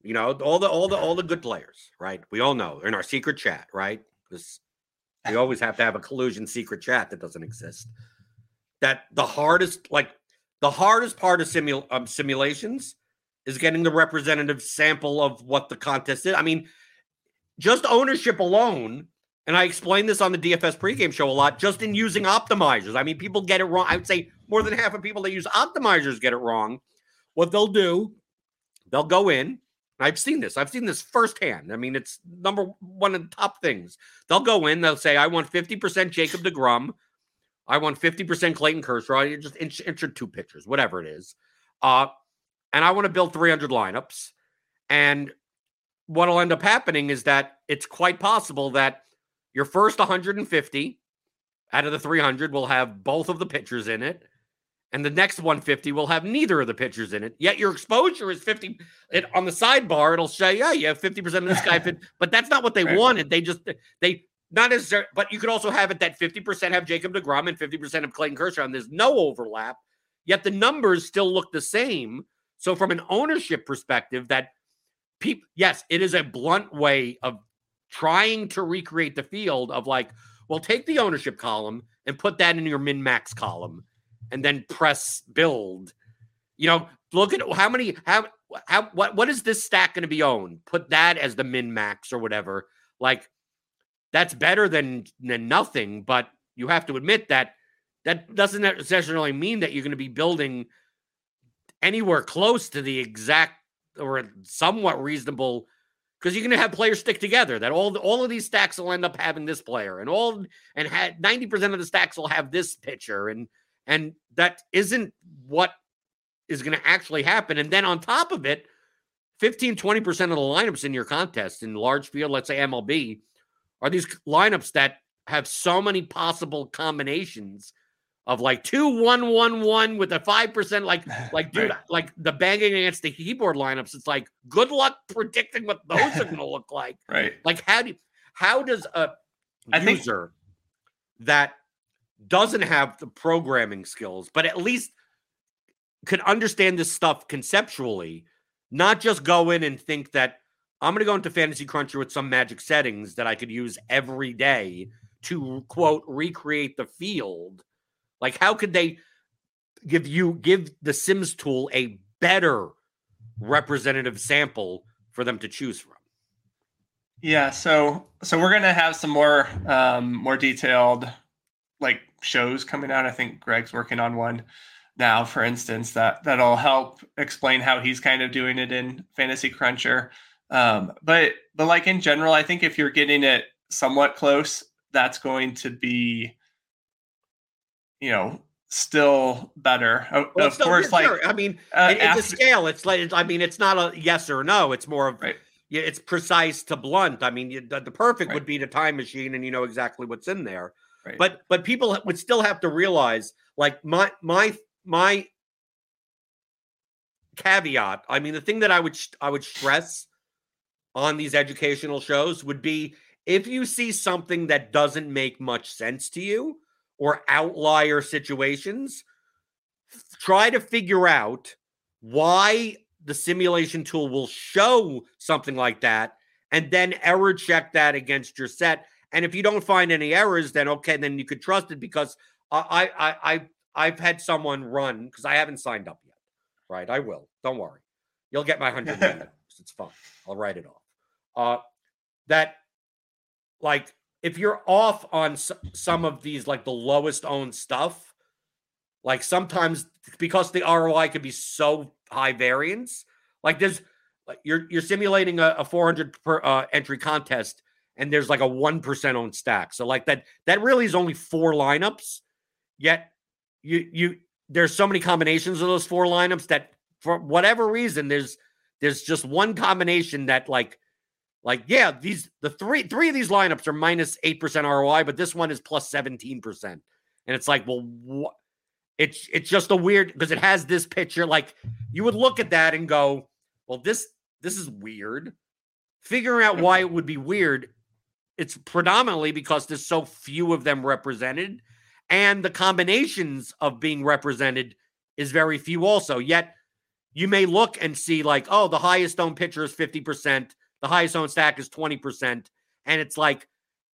[SPEAKER 1] you know, all the all the all the good players, right? We all know in our secret chat, right? Because we always have to have a collusion secret chat that doesn't exist. That the hardest, like the hardest part of simul um, simulations is getting the representative sample of what the contest is. I mean, just ownership alone and I explained this on the DFS pregame show a lot, just in using optimizers. I mean, people get it wrong. I would say more than half of people that use optimizers get it wrong. What they'll do, they'll go in. I've seen this. I've seen this firsthand. I mean, it's number one of the top things. They'll go in. They'll say, "I want fifty percent Jacob Degrom. I want fifty percent Clayton Kershaw. You just insert two pitchers, whatever it is, uh, and I want to build three hundred lineups." And what'll end up happening is that it's quite possible that your first 150 out of the 300 will have both of the pitchers in it. And the next 150 will have neither of the pitchers in it. Yet your exposure is 50. It, on the sidebar, it'll say, yeah, you have 50% of this guy. But that's not what they wanted. They just, they, not necessarily, but you could also have it that 50% have Jacob DeGrom and 50% of Clayton Kershaw, and there's no overlap. Yet the numbers still look the same. So, from an ownership perspective, that people, yes, it is a blunt way of trying to recreate the field of like, well, take the ownership column and put that in your min max column and then press build. You know, look at how many, how, how, what, what is this stack going to be owned? Put that as the min max or whatever. Like, that's better than, than nothing, but you have to admit that that doesn't necessarily mean that you're going to be building anywhere close to the exact or somewhat reasonable because you're going to have players stick together. That all all of these stacks will end up having this player, and all and had ninety percent of the stacks will have this pitcher, and and that isn't what is going to actually happen. And then on top of it, 15, 20 percent of the lineups in your contest in large field, let's say MLB, are these lineups that have so many possible combinations of like two one one one with a five percent like like dude right. like the banging against the keyboard lineups. It's like good luck predicting what those are going to look like.
[SPEAKER 2] Right.
[SPEAKER 1] Like how do how does a I user think... that doesn't have the programming skills, but at least could understand this stuff conceptually, not just go in and think that I'm going to go into Fantasy Cruncher with some magic settings that I could use every day to quote recreate the field like, how could they give you give the Sims tool a better representative sample for them to choose from?
[SPEAKER 2] Yeah, so so we're gonna have some more um, more detailed like shows coming out. I think Greg's working on one now, for instance, that that'll help explain how he's kind of doing it in Fantasy Cruncher. Um, but but like in general, I think if you're getting it somewhat close, that's going to be you know still better. Well, of course, like
[SPEAKER 1] I mean, uh, it, it's a scale. It's like I mean, it's not a yes or no. It's more of right. yeah, it's precise to blunt. I mean, the, the perfect right. would be the time machine, and you know exactly what's in there. Right. But but people would still have to realize, like my my my caveat. I mean, the thing that I would I would stress on these educational shows would be if you see something that doesn't make much sense to you or outlier situations, try to figure out why the simulation tool will show something like that and then error check that against your set. And if you don't find any errors, then okay, then you could trust it because I I I I've had someone run because I haven't signed up yet. Right, I will. Don't worry, you'll get my hundred. It's fine. I'll write it off. Uh, that like if you're off on some of these like the lowest owned stuff like sometimes because the roi could be so high variance like there's like you're you're simulating a, a 400 per uh, entry contest and there's like a 1% owned stack. So like that that really is only four lineups yet you you there's so many combinations of those four lineups that for whatever reason there's there's just one combination that like like, yeah, these the three three of these lineups are minus eight percent ROI, but this one is plus seventeen percent, and it's like, well, what? It's it's just a weird because it has this picture. Like, you would look at that and go, well, this this is weird. Figuring out why it would be weird, it's predominantly because there's so few of them represented, and the combinations of being represented is very few. Also, yet you may look and see like, oh, the highest owned pitcher is fifty percent the highest owned stack is 20%. And it's like,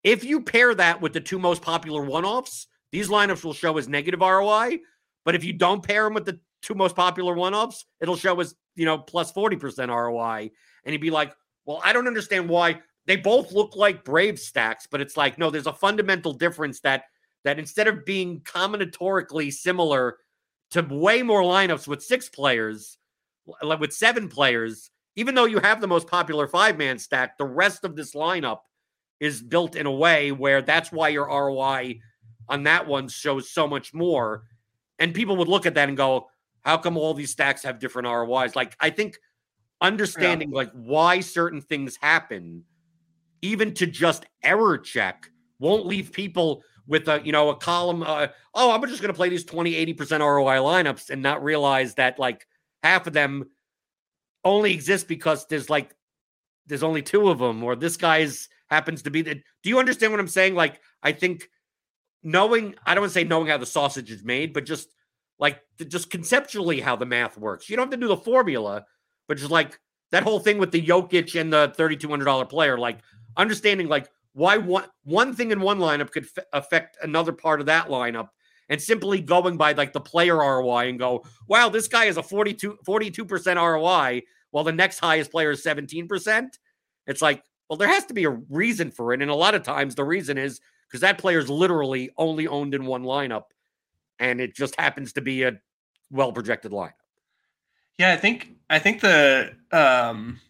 [SPEAKER 1] if you pair that with the two most popular one offs, these lineups will show as negative ROI. But if you don't pair them with the two most popular one offs, it'll show as, you know, plus 40% ROI. And you'd be like, well, I don't understand why they both look like Brave stacks, but it's like no, there's a fundamental difference that that instead of being combinatorically similar to way more lineups with six players, like with seven players, even though you have the most popular five man stack, the rest of this lineup is built in a way where that's why your ROI on that one shows so much more. And people would look at that and go, how come all these stacks have different ROIs? Like, I think understanding yeah. like why certain things happen, even to just error check, won't leave people with a you know a column. Uh, oh, I'm just going to play these 20, 80 percent ROI lineups and not realize that like half of them only exist because there's like there's only two of them, or this guy's happens to be the. Do you understand what I'm saying? Like, I think knowing I don't want to say knowing how the sausage is made, but just like just conceptually how the math works. You don't have to do the formula, but just like that whole thing with the Jokic and the $3,200 player, like understanding like why one one thing in one lineup could f- affect another part of that lineup and simply going by like the player ROI and go, wow, this guy is a 42 42% ROI while the next highest player is 17%. It's like, well, there has to be a reason for it. And a lot of times the reason is because that player is literally only owned in one lineup and it just happens to be a well projected lineup.
[SPEAKER 2] Yeah, I think I think the um,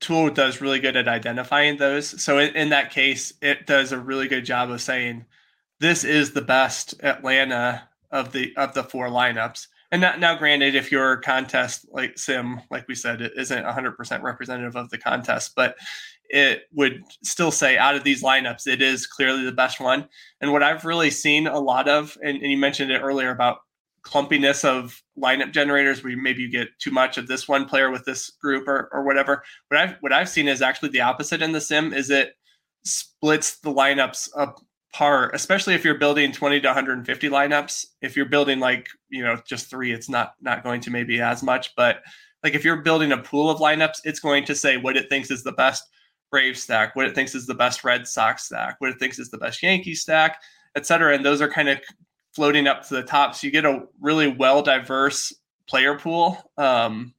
[SPEAKER 2] tool does really good at identifying those. So in, in, that case, it does a really good job of saying this is the best Atlanta of the of the four lineups. And now, now granted, if your contest like sim, like we said, it isn't 100% representative of the contest, but it would still say out of these lineups, it is clearly the best one. And what I've really seen a lot of, and, and you mentioned it earlier about clumpiness of lineup generators where maybe you get too much of this one player with this group or, or whatever. What I've what I've seen is actually the opposite in the sim is it splits the lineups apart, especially if you're building 20 to 150 lineups. If you're building like, you know, just three, it's not not going to maybe as much. But like if you're building a pool of lineups, it's going to say what it thinks is the best Brave stack, what it thinks is the best Red Sox stack, what it thinks is the best Yankee stack, et cetera. And those are kind of floating up to the top. So you get a really well diverse player pool um,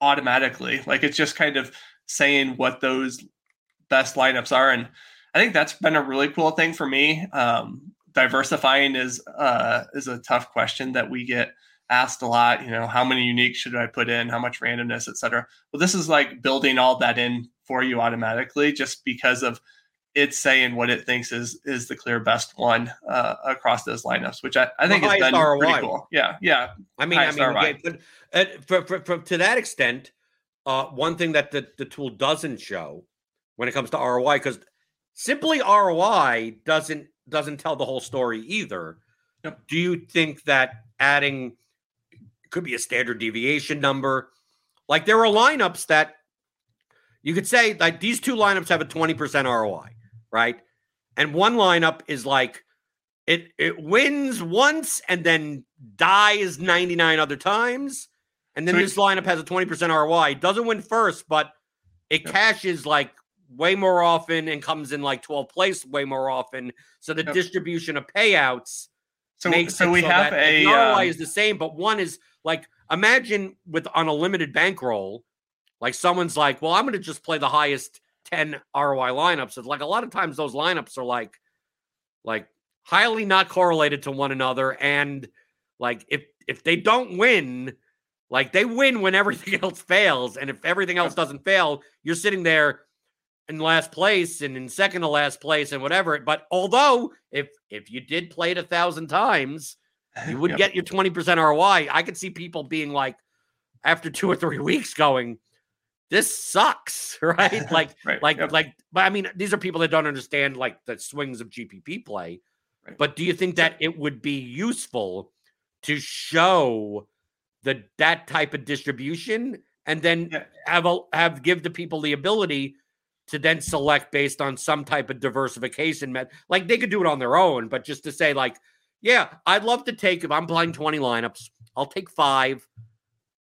[SPEAKER 2] automatically. Like it's just kind of saying what those best lineups are. And I think that's been a really cool thing for me. Um, diversifying is uh, is a tough question that we get asked a lot. You know, how many unique should I put in? How much randomness, et cetera. Well, this is like building all that in for you automatically, just because of it's saying what it thinks is is the clear best one uh, across those lineups, which I, I think is been ROI. pretty cool. Yeah, yeah.
[SPEAKER 1] I mean, I mean, yeah, but, uh, for, for, for, to that extent, uh, one thing that the, the tool doesn't show when it comes to ROI, because simply ROI doesn't doesn't tell the whole story either. Yep. Do you think that adding could be a standard deviation number? Like there are lineups that you could say like these two lineups have a 20% ROI right? And one lineup is like it it wins once and then dies 99 other times. And then this lineup has a 20% ROI. It doesn't win first, but it yep. cashes like way more often and comes in like 12 place way more often. So the yep. distribution of payouts
[SPEAKER 2] so, makes so we so have a
[SPEAKER 1] ROI um, is the same, but one is like imagine with on a limited bankroll, like someone's like, well, I'm going to just play the highest 10 ROI lineups. It's like a lot of times those lineups are like like highly not correlated to one another and like if if they don't win, like they win when everything else fails and if everything else doesn't fail, you're sitting there in last place and in second to last place and whatever. But although if if you did play it a thousand times, you would yep. get your 20% ROI. I could see people being like after two or three weeks going, this sucks, right? Like, right. like, yep. like, but I mean, these are people that don't understand like the swings of GPP play. Right. But do you think that it would be useful to show the that type of distribution and then yeah. have a, have give the people the ability to then select based on some type of diversification like they could do it on their own but just to say like yeah i'd love to take if i'm playing 20 lineups i'll take five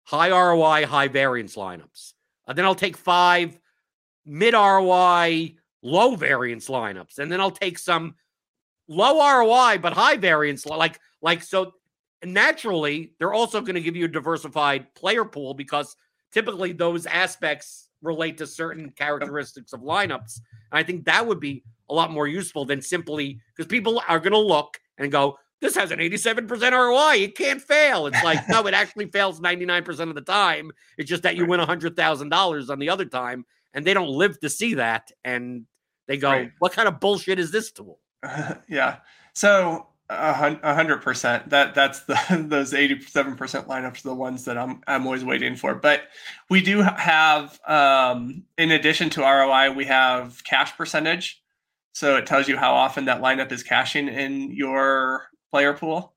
[SPEAKER 1] high roi high variance lineups uh, then I'll take five mid ROI, low variance lineups, and then I'll take some low ROI but high variance, like like so. Naturally, they're also going to give you a diversified player pool because typically those aspects relate to certain characteristics of lineups. And I think that would be a lot more useful than simply because people are going to look and go, this has an 87% ROI. It can't fail. It's like, no, it actually fails 99% of the time. It's just that you win $100,000 on the other time, and they don't live to see that. And they go, right. what kind of bullshit is this tool?
[SPEAKER 2] Uh, yeah. So a hundred percent. That that's the those eighty-seven percent lineups are the ones that I'm I'm always waiting for. But we do have, um, in addition to ROI, we have cash percentage. So it tells you how often that lineup is cashing in your player pool,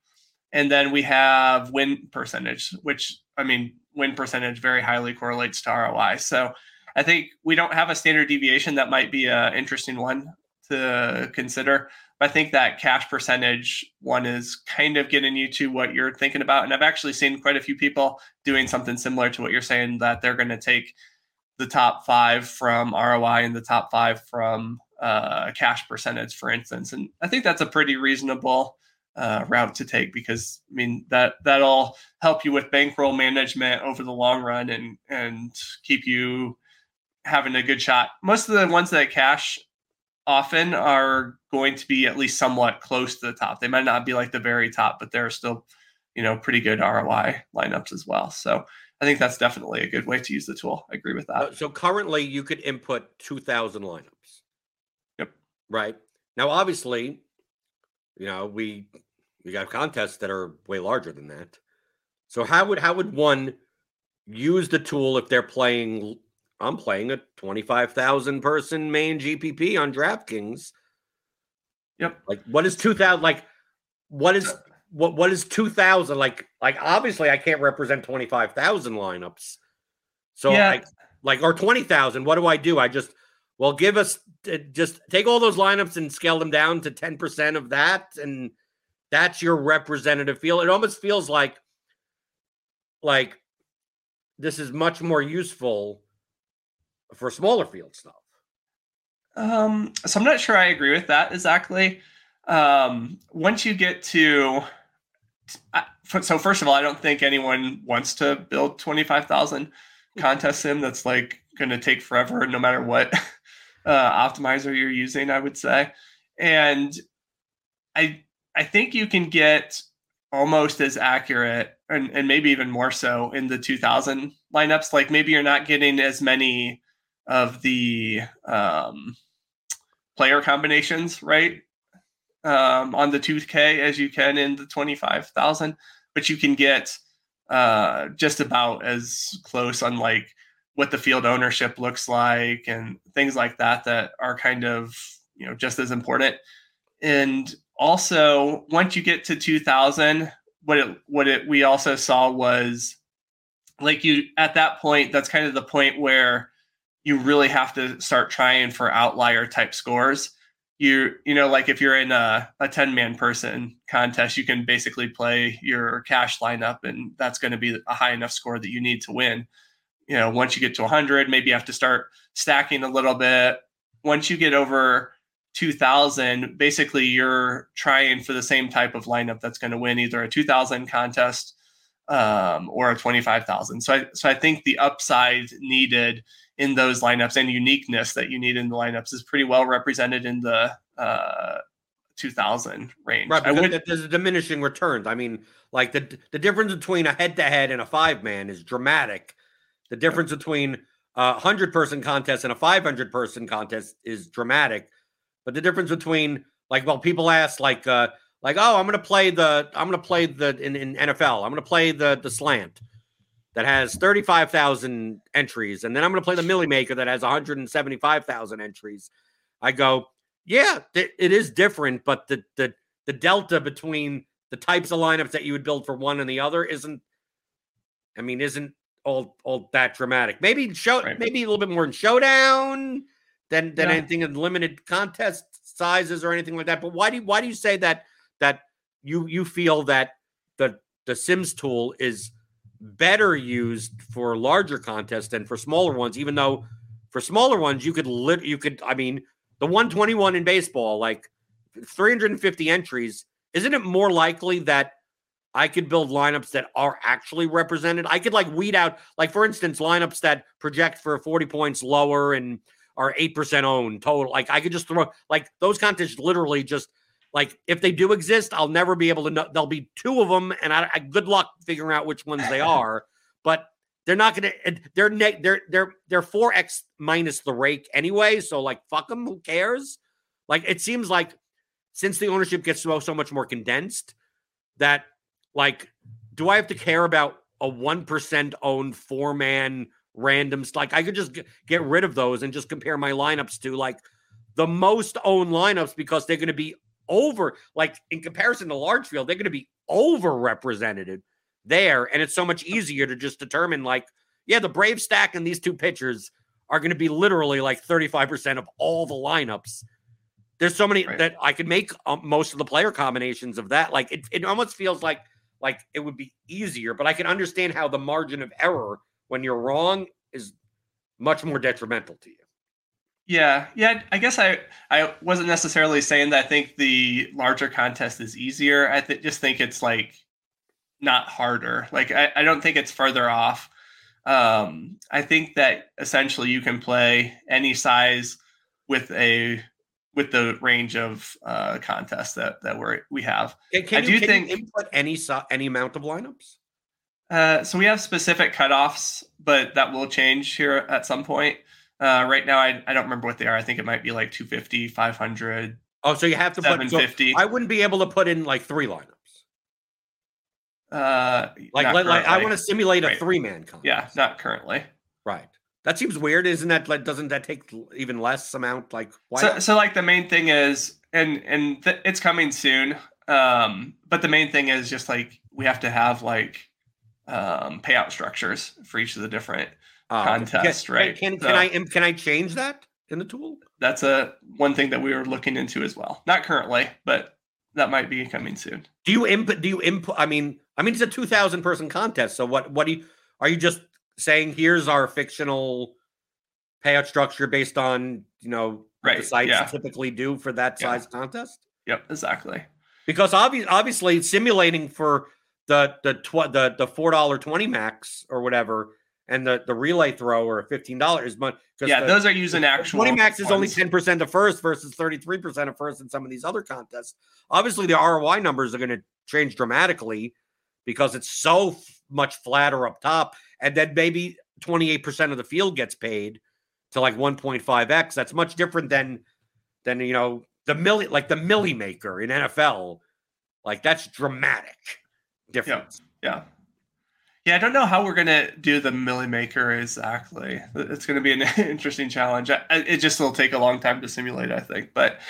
[SPEAKER 2] and then we have win percentage, which I mean, win percentage very highly correlates to ROI. So I think we don't have a standard deviation. That might be an interesting one to consider. I think that cash percentage one is kind of getting you to what you're thinking about. And I've actually seen quite a few people doing something similar to what you're saying that they're going to take the top five from ROI and the top five from uh, cash percentage, for instance. And I think that's a pretty reasonable uh, route to take because I mean that that'll help you with bankroll management over the long run and and keep you having a good shot. Most of the ones that cash often are going to be at least somewhat close to the top. They might not be like the very top, but they're still, you know, pretty good ROI lineups as well. So I think that's definitely a good way to use the tool. I agree with that.
[SPEAKER 1] Uh, so currently you could input 2000 lineups.
[SPEAKER 2] Yep.
[SPEAKER 1] Right. Now obviously, you know, we we got contests that are way larger than that. So how would how would one use the tool if they're playing I'm playing a 25,000 person main GPP on DraftKings.
[SPEAKER 2] Yep.
[SPEAKER 1] Like what is 2000 like what is what what is 2000 like like obviously I can't represent 25,000 lineups. So yeah. like like or 20,000 what do I do? I just well give us uh, just take all those lineups and scale them down to 10% of that and that's your representative feel. It almost feels like like this is much more useful for smaller field stuff.
[SPEAKER 2] Um, so I'm not sure I agree with that exactly. Um, once you get to, so first of all, I don't think anyone wants to build 25,000 contest sim. That's like going to take forever, no matter what uh, optimizer you're using. I would say, and I I think you can get almost as accurate and, and maybe even more so in the 2000 lineups. Like maybe you're not getting as many of the um, player combinations, right? Um, on the 2K as you can in the 25,000, but you can get uh, just about as close on like what the field ownership looks like and things like that that are kind of you know just as important. And also, once you get to 2000, what it what it we also saw was like you at that point. That's kind of the point where you really have to start trying for outlier type scores. You you know like if you're in a, a 10 man person contest, you can basically play your cash lineup and that's going to be a high enough score that you need to win. You know, once you get to 100, maybe you have to start stacking a little bit. Once you get over 2000, basically you're trying for the same type of lineup that's going to win either a 2000 contest um, or a 25,000. So I, so I think the upside needed in those lineups and uniqueness that you need in the lineups is pretty well represented in the uh, 2000 range.
[SPEAKER 1] Right, would, there's a diminishing returns. I mean, like the the difference between a head to head and a five man is dramatic. The difference between a hundred person contest and a 500 person contest is dramatic. But the difference between like, well, people ask like, uh, like, oh, I'm going to play the, I'm going to play the in, in NFL, I'm going to play the the slant that has 35,000 entries, and then I'm going to play the Milly Maker that has 175,000 entries. I go, yeah, th- it is different, but the the the delta between the types of lineups that you would build for one and the other isn't, I mean, isn't all all that dramatic. Maybe show, right. maybe a little bit more in showdown than than yeah. anything in limited contest sizes or anything like that. But why do you, why do you say that that you you feel that the the Sims tool is better used for larger contests than for smaller ones, even though for smaller ones, you could lit you could, I mean, the 121 in baseball, like 350 entries, isn't it more likely that I could build lineups that are actually represented. I could like weed out, like for instance, lineups that project for 40 points lower and are 8% owned total. Like I could just throw like those contests literally just like if they do exist, I'll never be able to know. There'll be two of them, and I, I good luck figuring out which ones they are. But they're not gonna. They're ne- they're they're they're four x minus the rake anyway. So like fuck them. Who cares? Like it seems like since the ownership gets so so much more condensed, that like, do I have to care about a 1% owned four man randoms? Like, I could just get, get rid of those and just compare my lineups to like the most owned lineups because they're going to be over, like, in comparison to large field, they're going to be overrepresented there. And it's so much easier to just determine, like, yeah, the Brave stack and these two pitchers are going to be literally like 35% of all the lineups. There's so many right. that I could make um, most of the player combinations of that. Like it, it almost feels like like it would be easier, but I can understand how the margin of error when you're wrong is much more detrimental to you.
[SPEAKER 2] Yeah, yeah. I guess I I wasn't necessarily saying that. I think the larger contest is easier. I th- just think it's like not harder. Like I, I don't think it's further off. Um, I think that essentially you can play any size with a with the range of uh, contests that that we we have.
[SPEAKER 1] Can, can I you, do think input any any amount of lineups.
[SPEAKER 2] Uh, so we have specific cutoffs, but that will change here at some point. Uh, right now, I, I don't remember what they are. I think it might be like 250, 500.
[SPEAKER 1] Oh, so you have to put 750. So I wouldn't be able to put in like three lineups.
[SPEAKER 2] Uh,
[SPEAKER 1] like, like, like I want to simulate right. a three man
[SPEAKER 2] contest. Yeah, not currently.
[SPEAKER 1] Right. That seems weird, isn't that? Like, doesn't that take even less amount? Like,
[SPEAKER 2] why? So, so like the main thing is, and and th- it's coming soon. Um, but the main thing is just like we have to have like um payout structures for each of the different uh, contests,
[SPEAKER 1] can,
[SPEAKER 2] right?
[SPEAKER 1] Can can, so, can I can I change that in the tool?
[SPEAKER 2] That's a one thing that we are looking into as well. Not currently, but that might be coming soon.
[SPEAKER 1] Do you input? Do you input? I mean, I mean, it's a two thousand person contest. So what? What do you? Are you just saying here's our fictional payout structure based on you know right. the sites yeah. typically do for that size contest.
[SPEAKER 2] Yep, exactly.
[SPEAKER 1] Because obviously, obviously, simulating for the the tw- the the four dollar twenty max or whatever, and the the relay throw or fifteen dollars, but
[SPEAKER 2] yeah,
[SPEAKER 1] the,
[SPEAKER 2] those are using actual
[SPEAKER 1] twenty max is only ten percent of first versus thirty three percent of first in some of these other contests. Obviously, the ROI numbers are going to change dramatically because it's so much flatter up top and then maybe 28% of the field gets paid to like 1.5x. That's much different than than you know the milli like the milli maker in NFL. Like that's dramatic difference.
[SPEAKER 2] Yeah. Yeah. Yeah, I don't know how we're gonna do the milli maker exactly. It's gonna be an interesting challenge. It just will take a long time to simulate, I think. But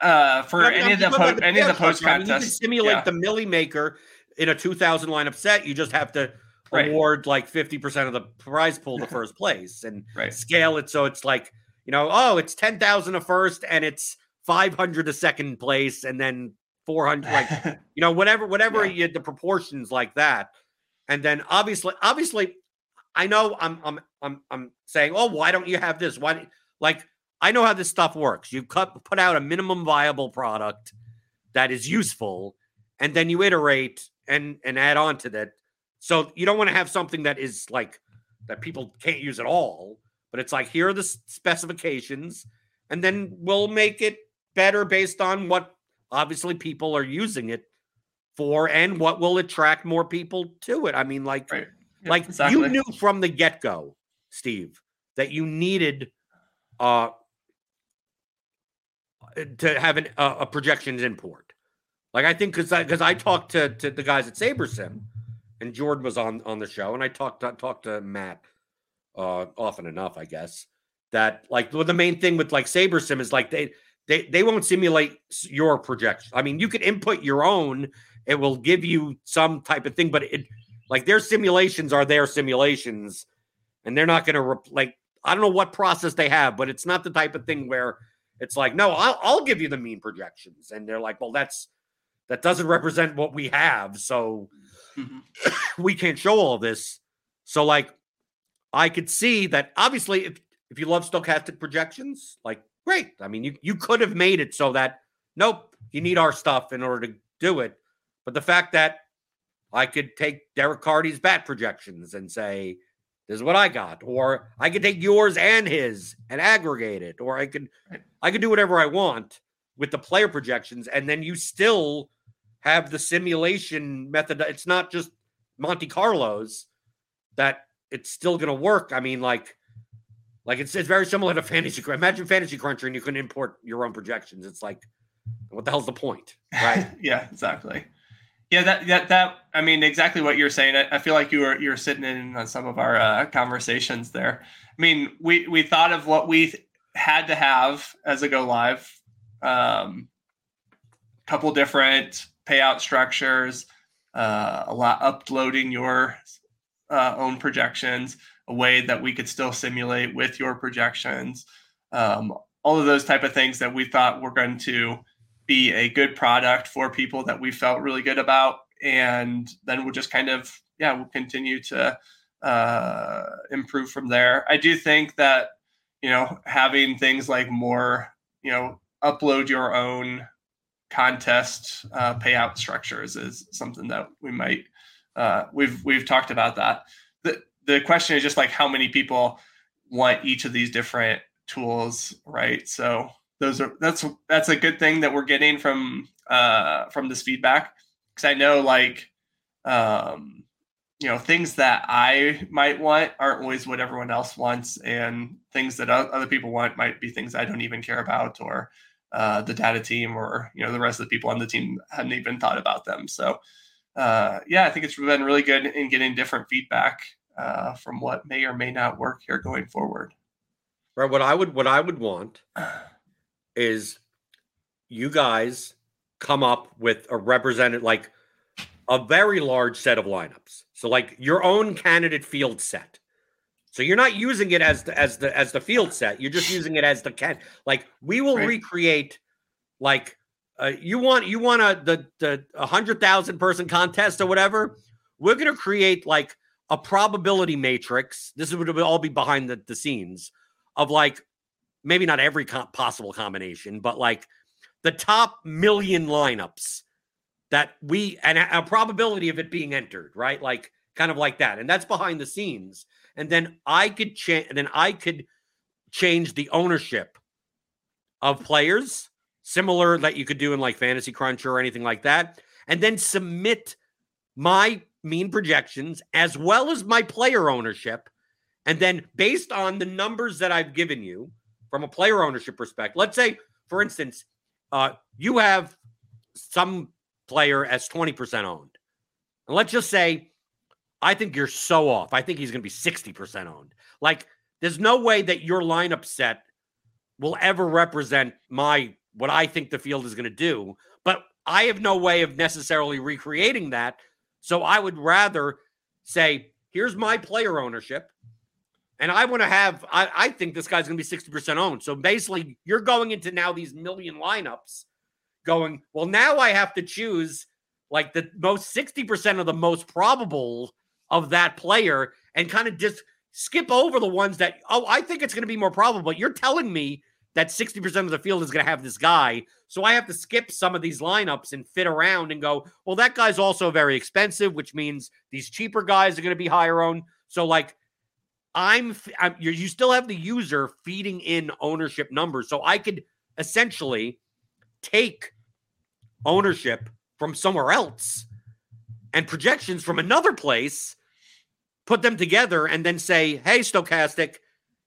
[SPEAKER 2] uh, for any, of the po- any of the post contests, I mean,
[SPEAKER 1] simulate yeah. the milli maker in a 2,000 lineup set. You just have to right. award like 50% of the prize pool to first place and right. scale it so it's like, you know, oh, it's 10,000 a first and it's 500 a second place and then 400 like you know whatever whatever yeah. you the proportions like that. And then obviously obviously I know I'm I'm I'm I'm saying, "Oh, why don't you have this? Why like I know how this stuff works. You cut put out a minimum viable product that is useful and then you iterate and and add on to that so you don't want to have something that is like that people can't use at all, but it's like here are the specifications, and then we'll make it better based on what obviously people are using it for and what will attract more people to it. I mean, like, right. yeah, like exactly. you knew from the get go, Steve, that you needed uh to have an, uh, a projections import. Like I think because because I, I talked to to the guys at SaberSim and Jordan was on on the show, and I talked to, talked to Matt uh, often enough, I guess. That like well, the main thing with like SaberSim is like they they they won't simulate your projection. I mean, you could input your own; it will give you some type of thing, but it like their simulations are their simulations, and they're not going to like I don't know what process they have, but it's not the type of thing where it's like, no, I'll, I'll give you the mean projections, and they're like, well, that's that doesn't represent what we have, so mm-hmm. we can't show all this. So, like, I could see that obviously, if, if you love Stokastic projections, like, great. I mean, you, you could have made it so that, nope, you need our stuff in order to do it. But the fact that I could take Derek Carty's bat projections and say, this is what I got. Or I could take yours and his and aggregate it. Or I could I could do whatever I want with the player projections. And then you still have the simulation method. It's not just Monte Carlos that it's still gonna work. I mean, like like it's it's very similar to fantasy. Imagine fantasy cruncher and you can import your own projections. It's like, what the hell's the point, right?
[SPEAKER 2] yeah, exactly. Yeah, that that that I mean exactly what you're saying. I, I feel like you were you're sitting in on some of our uh, conversations there. I mean, we we thought of what we had to have as a go live. Um, couple different payout structures, uh, a lot uploading your uh, own projections, a way that we could still simulate with your projections, um, all of those type of things that we thought were going to be a good product for people that we felt really good about. And then we'll just kind of, yeah, we'll continue to uh, improve from there. I do think that, you know, having things like more, you know, upload your own contest uh, payout structures is something that we might uh, we've we've talked about that. the The question is just like how many people want each of these different tools, right? So those are that's that's a good thing that we're getting from uh from this feedback because I know like um you know things that I might want aren't always what everyone else wants, and things that other people want might be things I don't even care about, or uh, the data team, or you know the rest of the people on the team hadn't even thought about them. So uh, yeah, I think it's been really good in getting different feedback uh, from what may or may not work here going forward.
[SPEAKER 1] Right. What I would what I would want is you guys come up with a represented like a very large set of lineups. So like your own candidate field set. So you're not using it as the as the as the field set. You're just using it as the can. Like we will right. recreate like uh, you want you want a the the a hundred thousand person contest or whatever. We're gonna create like a probability matrix. This is would all be behind the, the scenes of like maybe not every co- possible combination, but like the top million lineups that we and a, a probability of it being entered, right? Like kind of like that. And that's behind the scenes. And then I could change then I could change the ownership of players, similar that you could do in like Fantasy Cruncher or anything like that, and then submit my mean projections as well as my player ownership. And then based on the numbers that I've given you, from a player ownership perspective. Let's say, for instance, uh, you have some player as 20% owned. And let's just say, I think you're so off. I think he's going to be 60% owned. Like, there's no way that your lineup set will ever represent my what I think the field is going to do. But I have no way of necessarily recreating that. So I would rather say, here's my player ownership. And I want to have, I, I think this guy's going to be 60% owned. So basically, you're going into now these million lineups going, well, now I have to choose like the most 60% of the most probable of that player and kind of just skip over the ones that, oh, I think it's going to be more probable. But you're telling me that 60% of the field is going to have this guy. So I have to skip some of these lineups and fit around and go, well, that guy's also very expensive, which means these cheaper guys are going to be higher owned. So, like, I'm, I'm you still have the user feeding in ownership numbers. So I could essentially take ownership from somewhere else and projections from another place, put them together, and then say, hey, Stokastic,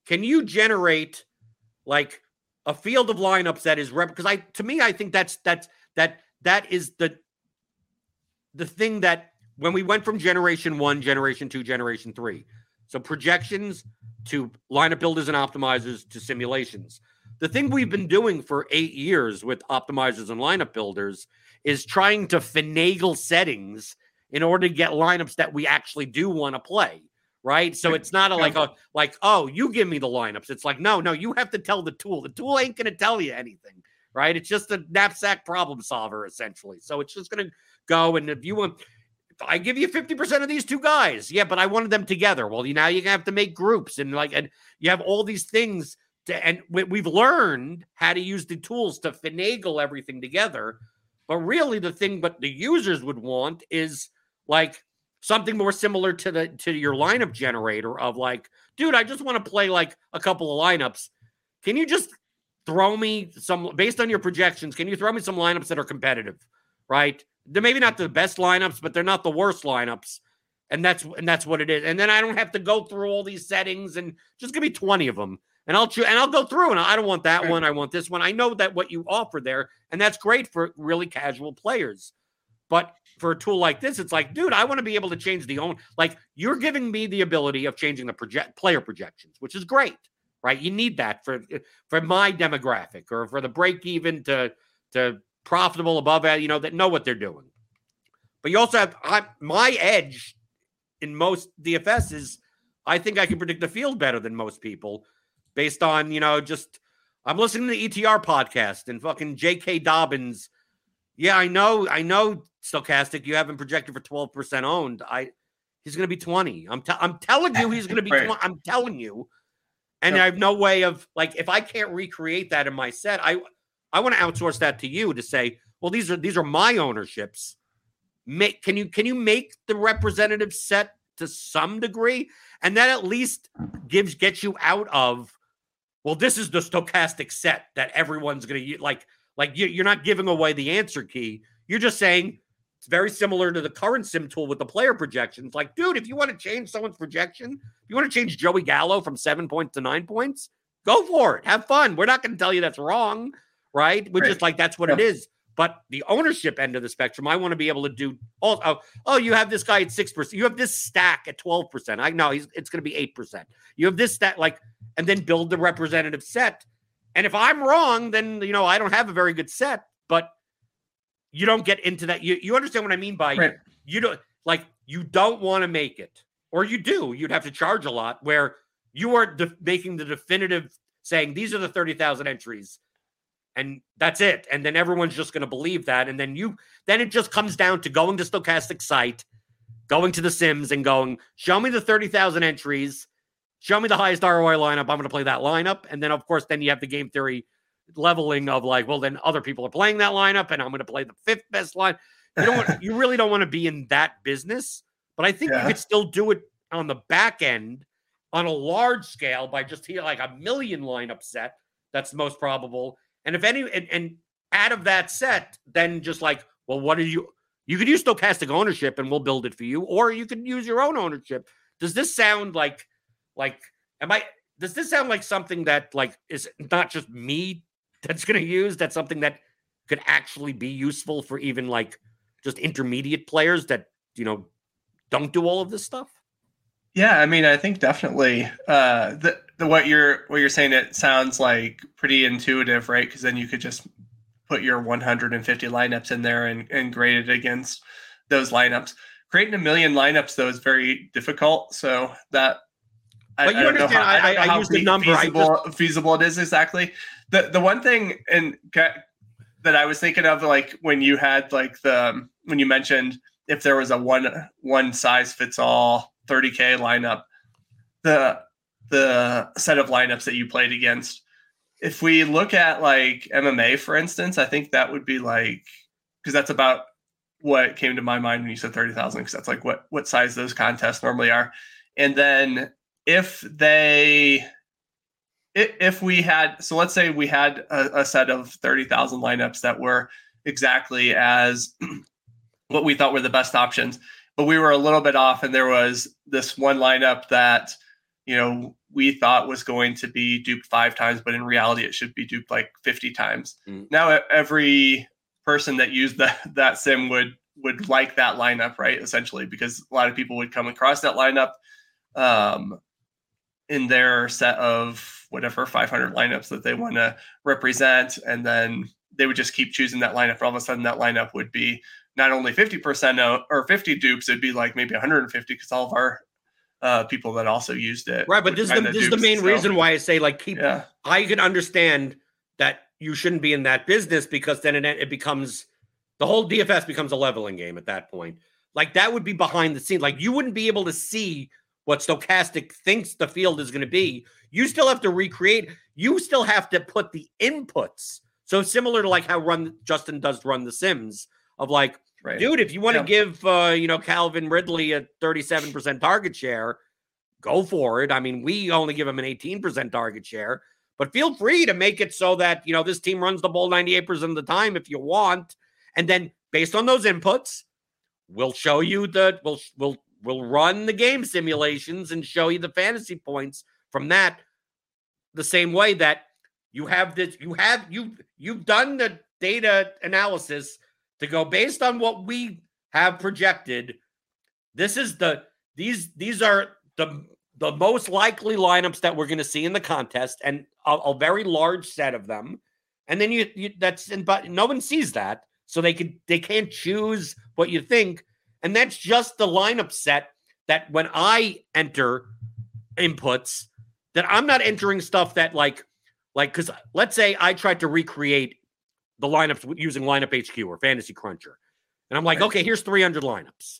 [SPEAKER 1] can you generate like a field of lineups that is rep because I to me, I think that's that's that that is the the thing that when we went from generation one, generation two, generation three, so projections to lineup builders and optimizers to simulations. The thing we've been doing for eight years with optimizers and lineup builders is trying to finagle settings in order to get lineups that we actually do want to play. Right. So it's not a, like a like, oh, you give me the lineups. It's like, no, no, you have to tell the tool. The tool ain't gonna tell you anything. Right. It's just a knapsack problem solver, essentially. So it's just gonna go. And if you want I give you 50% of these two guys. Yeah, but I wanted them together. Well, you now you have to make groups and like and you have all these things to and we, have learned how to use the tools to finagle everything together. But really the thing but the users would want is like something more similar to the to your lineup generator of like, dude, I just want to play like a couple of lineups. Can you just throw me some based on your projections? Can you throw me some lineups that are competitive? Right? They're maybe not the best lineups, but they're not the worst lineups. And that's and that's what it is. And then I don't have to go through all these settings and just give me 20 of them. And I'll choose and I'll go through and I don't want that one. I want this one. I know that what you offer there, and that's great for really casual players. But for a tool like this, it's like, dude, I want to be able to change the own. Like you're giving me the ability of changing the project player projections, which is great, right? You need that for for my demographic or for the break even to to profitable above, that, you know, that know what they're doing. But you also have I, my edge in most DFS is I think I can predict the field better than most people based on, you know, just I'm listening to the ETR podcast and fucking J.K. Dobbins. Yeah, I know, I know Stokastic, you haven't projected for 12% owned. I he's going to be 20. I'm t- I'm telling you he's going to be right. 20. I'm telling you. And yep. I have no way of like if I can't recreate that in my set, I I want to outsource that to you to say, well these are these are my ownerships. Make can you can you make the representative set to some degree and that at least gives gets you out of well this is the Stokastic set that everyone's going to like like you, you're not giving away the answer key. You're just saying it's very similar to the current sim tool with the player projections. Like, dude, if you want to change someone's projection, if you want to change Joey Gallo from seven points to nine points, go for it. Have fun. We're not going to tell you that's wrong, right? We're right. just like, that's what yeah. it is. But the ownership end of the spectrum, I want to be able to do. all. oh, oh you have this guy at six percent. You have this stack at twelve percent. I know he's it's going to be eight percent. You have this stack, like, and then build the representative set. And if I'm wrong, then you know I don't have a very good set. But you don't get into that. You you understand what I mean by right. you don't like you don't want to make it, or you do. You'd have to charge a lot. Where you are de- making the definitive saying these are the thirty thousand entries, and that's it. And then everyone's just going to believe that, and then you then it just comes down to going to Stokastic site, going to the Sims, and going show me the thirty thousand entries. Show me the highest ROI lineup. I'm going to play that lineup. And then, of course, then you have the game theory leveling of like, well, then other people are playing that lineup, and I'm going to play the fifth best line. You don't want, you really don't want to be in that business, but I think yeah. you could still do it on the back end on a large scale by just here like a million lineup set. That's the most probable. And if any, and, and out of that set, then just like, well, what are you? You could use Stokastic ownership, and we'll build it for you, or you could use your own ownership. Does this sound like, like, am I? Does this sound like something that like is not just me that's going to use that's something that could actually be useful for even like just intermediate players that you know don't do all of this stuff
[SPEAKER 2] yeah i mean i think definitely uh the, the what you're what you're saying it sounds like pretty intuitive right? Because then you could just put your 150 lineups in there and, and grade it against those lineups. Creating a million lineups though is very difficult so that
[SPEAKER 1] but I, you I understand how, I, I, I use the number
[SPEAKER 2] feasible, just... feasible it is exactly. The the one thing and that I was thinking of like when you had like the when you mentioned if there was a one one size fits all 30k lineup the the set of lineups that you played against. If we look at like MMA for instance I think that would be like because that's about what came to my mind when you said 30,000 because that's like what what size those contests normally are. And then if they if we had so let's say we had a, a set of 30,000 lineups that were exactly as what we thought were the best options but we were a little bit off and there was this one lineup that you know we thought was going to be duped five times but in reality it should be duped like 50 times mm. now every person that used that that sim would would like that lineup right essentially because a lot of people would come across that lineup um, in their set of whatever 500 lineups that they want to represent and then they would just keep choosing that lineup all of a sudden that lineup would be not only 50% or 50 dupes it'd be like maybe 150 because all of our uh, people that also used it
[SPEAKER 1] right but this is the, this is the main so, reason why i say like keep yeah. i can understand that you shouldn't be in that business because then it, it becomes the whole dfs becomes a leveling game at that point like that would be behind the scenes like you wouldn't be able to see what Stokastic thinks the field is going to be. You still have to recreate. You still have to put the inputs. So similar to like how run Justin does run the Sims of like
[SPEAKER 2] Right.
[SPEAKER 1] dude. If you want to
[SPEAKER 2] Yeah.
[SPEAKER 1] give uh, you know Calvin Ridley a 37 percent target share, go for it. I mean, we only give him an 18 percent target share, but feel free to make it so that you know this team runs the ball 98 percent of the time if you want, and then based on those inputs, we'll show you the we'll we'll we'll run the game simulations and show you the fantasy points from that the same way that you have this you have you you've done the data analysis to go based on what we have projected this is the these these are the the most likely lineups that we're going to see in the contest and a, a very large set of them. And then you, you that's and but no one sees that so they can they can't choose what you think. And that's just the lineup set that when i enter inputs that i'm not entering stuff that like like because let's say i tried to recreate the lineups using lineup hq or fantasy cruncher. And i'm like
[SPEAKER 2] Right.
[SPEAKER 1] okay here's 300 lineups.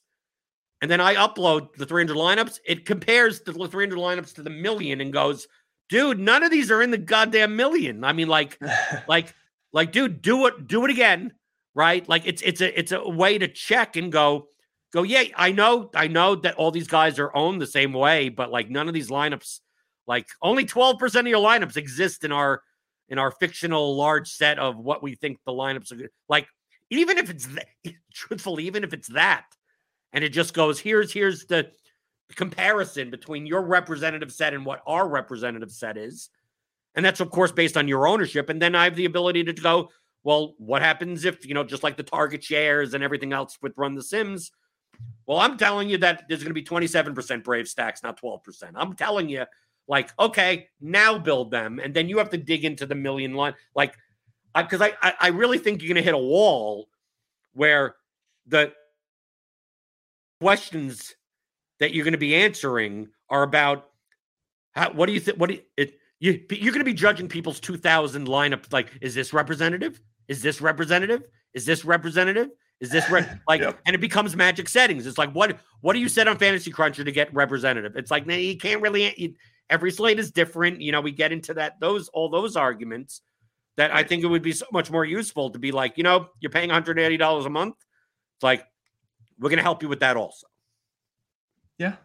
[SPEAKER 1] And then i upload the 300 lineups. It compares the 300 lineups to the million and goes dude none of these are in the goddamn million. I mean like like like dude do it do it again right? Like it's it's a it's a way to check and go go yeah i know i know that all these guys are owned the same way but like none of these lineups like only 12% of your lineups exist in our in our fictional large set of what we think the lineups are like even if it's th- truthfully even if it's that and it just goes here's here's the comparison between your representative set and what our representative set is and that's of course based on your ownership and then i have the ability to go well what happens if you know just like the target shares and everything else with run the sims well i'm telling you that there's going to be 27% brave stacks not 12% i'm telling you like okay now build them and then you have to dig into the million line like because I, I i really think you're going to hit a wall where the questions that you're going to be answering are about how, what do you think what do you, it, you you're going to be judging people's 2000 lineup like is this representative? Is this representative? Is this representative? Is this re-? like and it becomes magic settings. It's like what what do you set on fantasy cruncher to get representative? It's like nah, you can't really you, every slate is different you know we get into that those all those arguments that i think it would be so much more useful to be like you know you're paying 180 dollars a month it's like we're going to help you with that also
[SPEAKER 2] Yeah,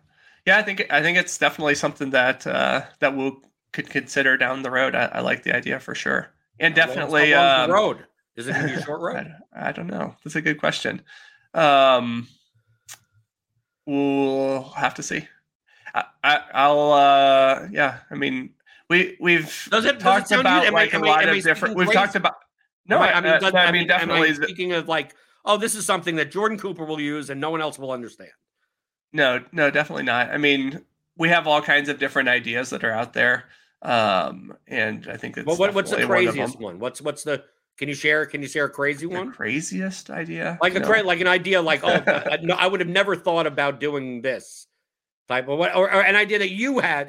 [SPEAKER 2] yeah. I think I think it's definitely something that uh, that we'll could consider down the road. I, I like the idea for sure, and
[SPEAKER 1] How
[SPEAKER 2] definitely.
[SPEAKER 1] how
[SPEAKER 2] um,
[SPEAKER 1] road is it going to be a short road
[SPEAKER 2] I, I don't know. That's a good question. Um, we'll have to see. I, I, I'll. Uh, yeah. I mean, we we've
[SPEAKER 1] Does it- does it
[SPEAKER 2] talked about?
[SPEAKER 1] Am I-
[SPEAKER 2] like
[SPEAKER 1] am
[SPEAKER 2] lot
[SPEAKER 1] I
[SPEAKER 2] of different. We've
[SPEAKER 1] crazy?
[SPEAKER 2] talked about. No,
[SPEAKER 1] I,
[SPEAKER 2] I,
[SPEAKER 1] I mean,
[SPEAKER 2] uh,
[SPEAKER 1] does-
[SPEAKER 2] I
[SPEAKER 1] I
[SPEAKER 2] mean
[SPEAKER 1] mean, I
[SPEAKER 2] definitely.
[SPEAKER 1] speaking of like, oh, this is something that Jordan Cooper will use and no one else will understand.
[SPEAKER 2] No, no, definitely not. I mean, we have all kinds of different ideas that are out there, um, and I think it's.
[SPEAKER 1] But what, what's the
[SPEAKER 2] definitely one
[SPEAKER 1] craziest one? What's what's the? Can you share? Can you share a crazy
[SPEAKER 2] The
[SPEAKER 1] one?
[SPEAKER 2] craziest idea?
[SPEAKER 1] Like a
[SPEAKER 2] No.
[SPEAKER 1] like an idea, like oh, I, no, I would have never thought about doing this type of what, or, or an idea that you had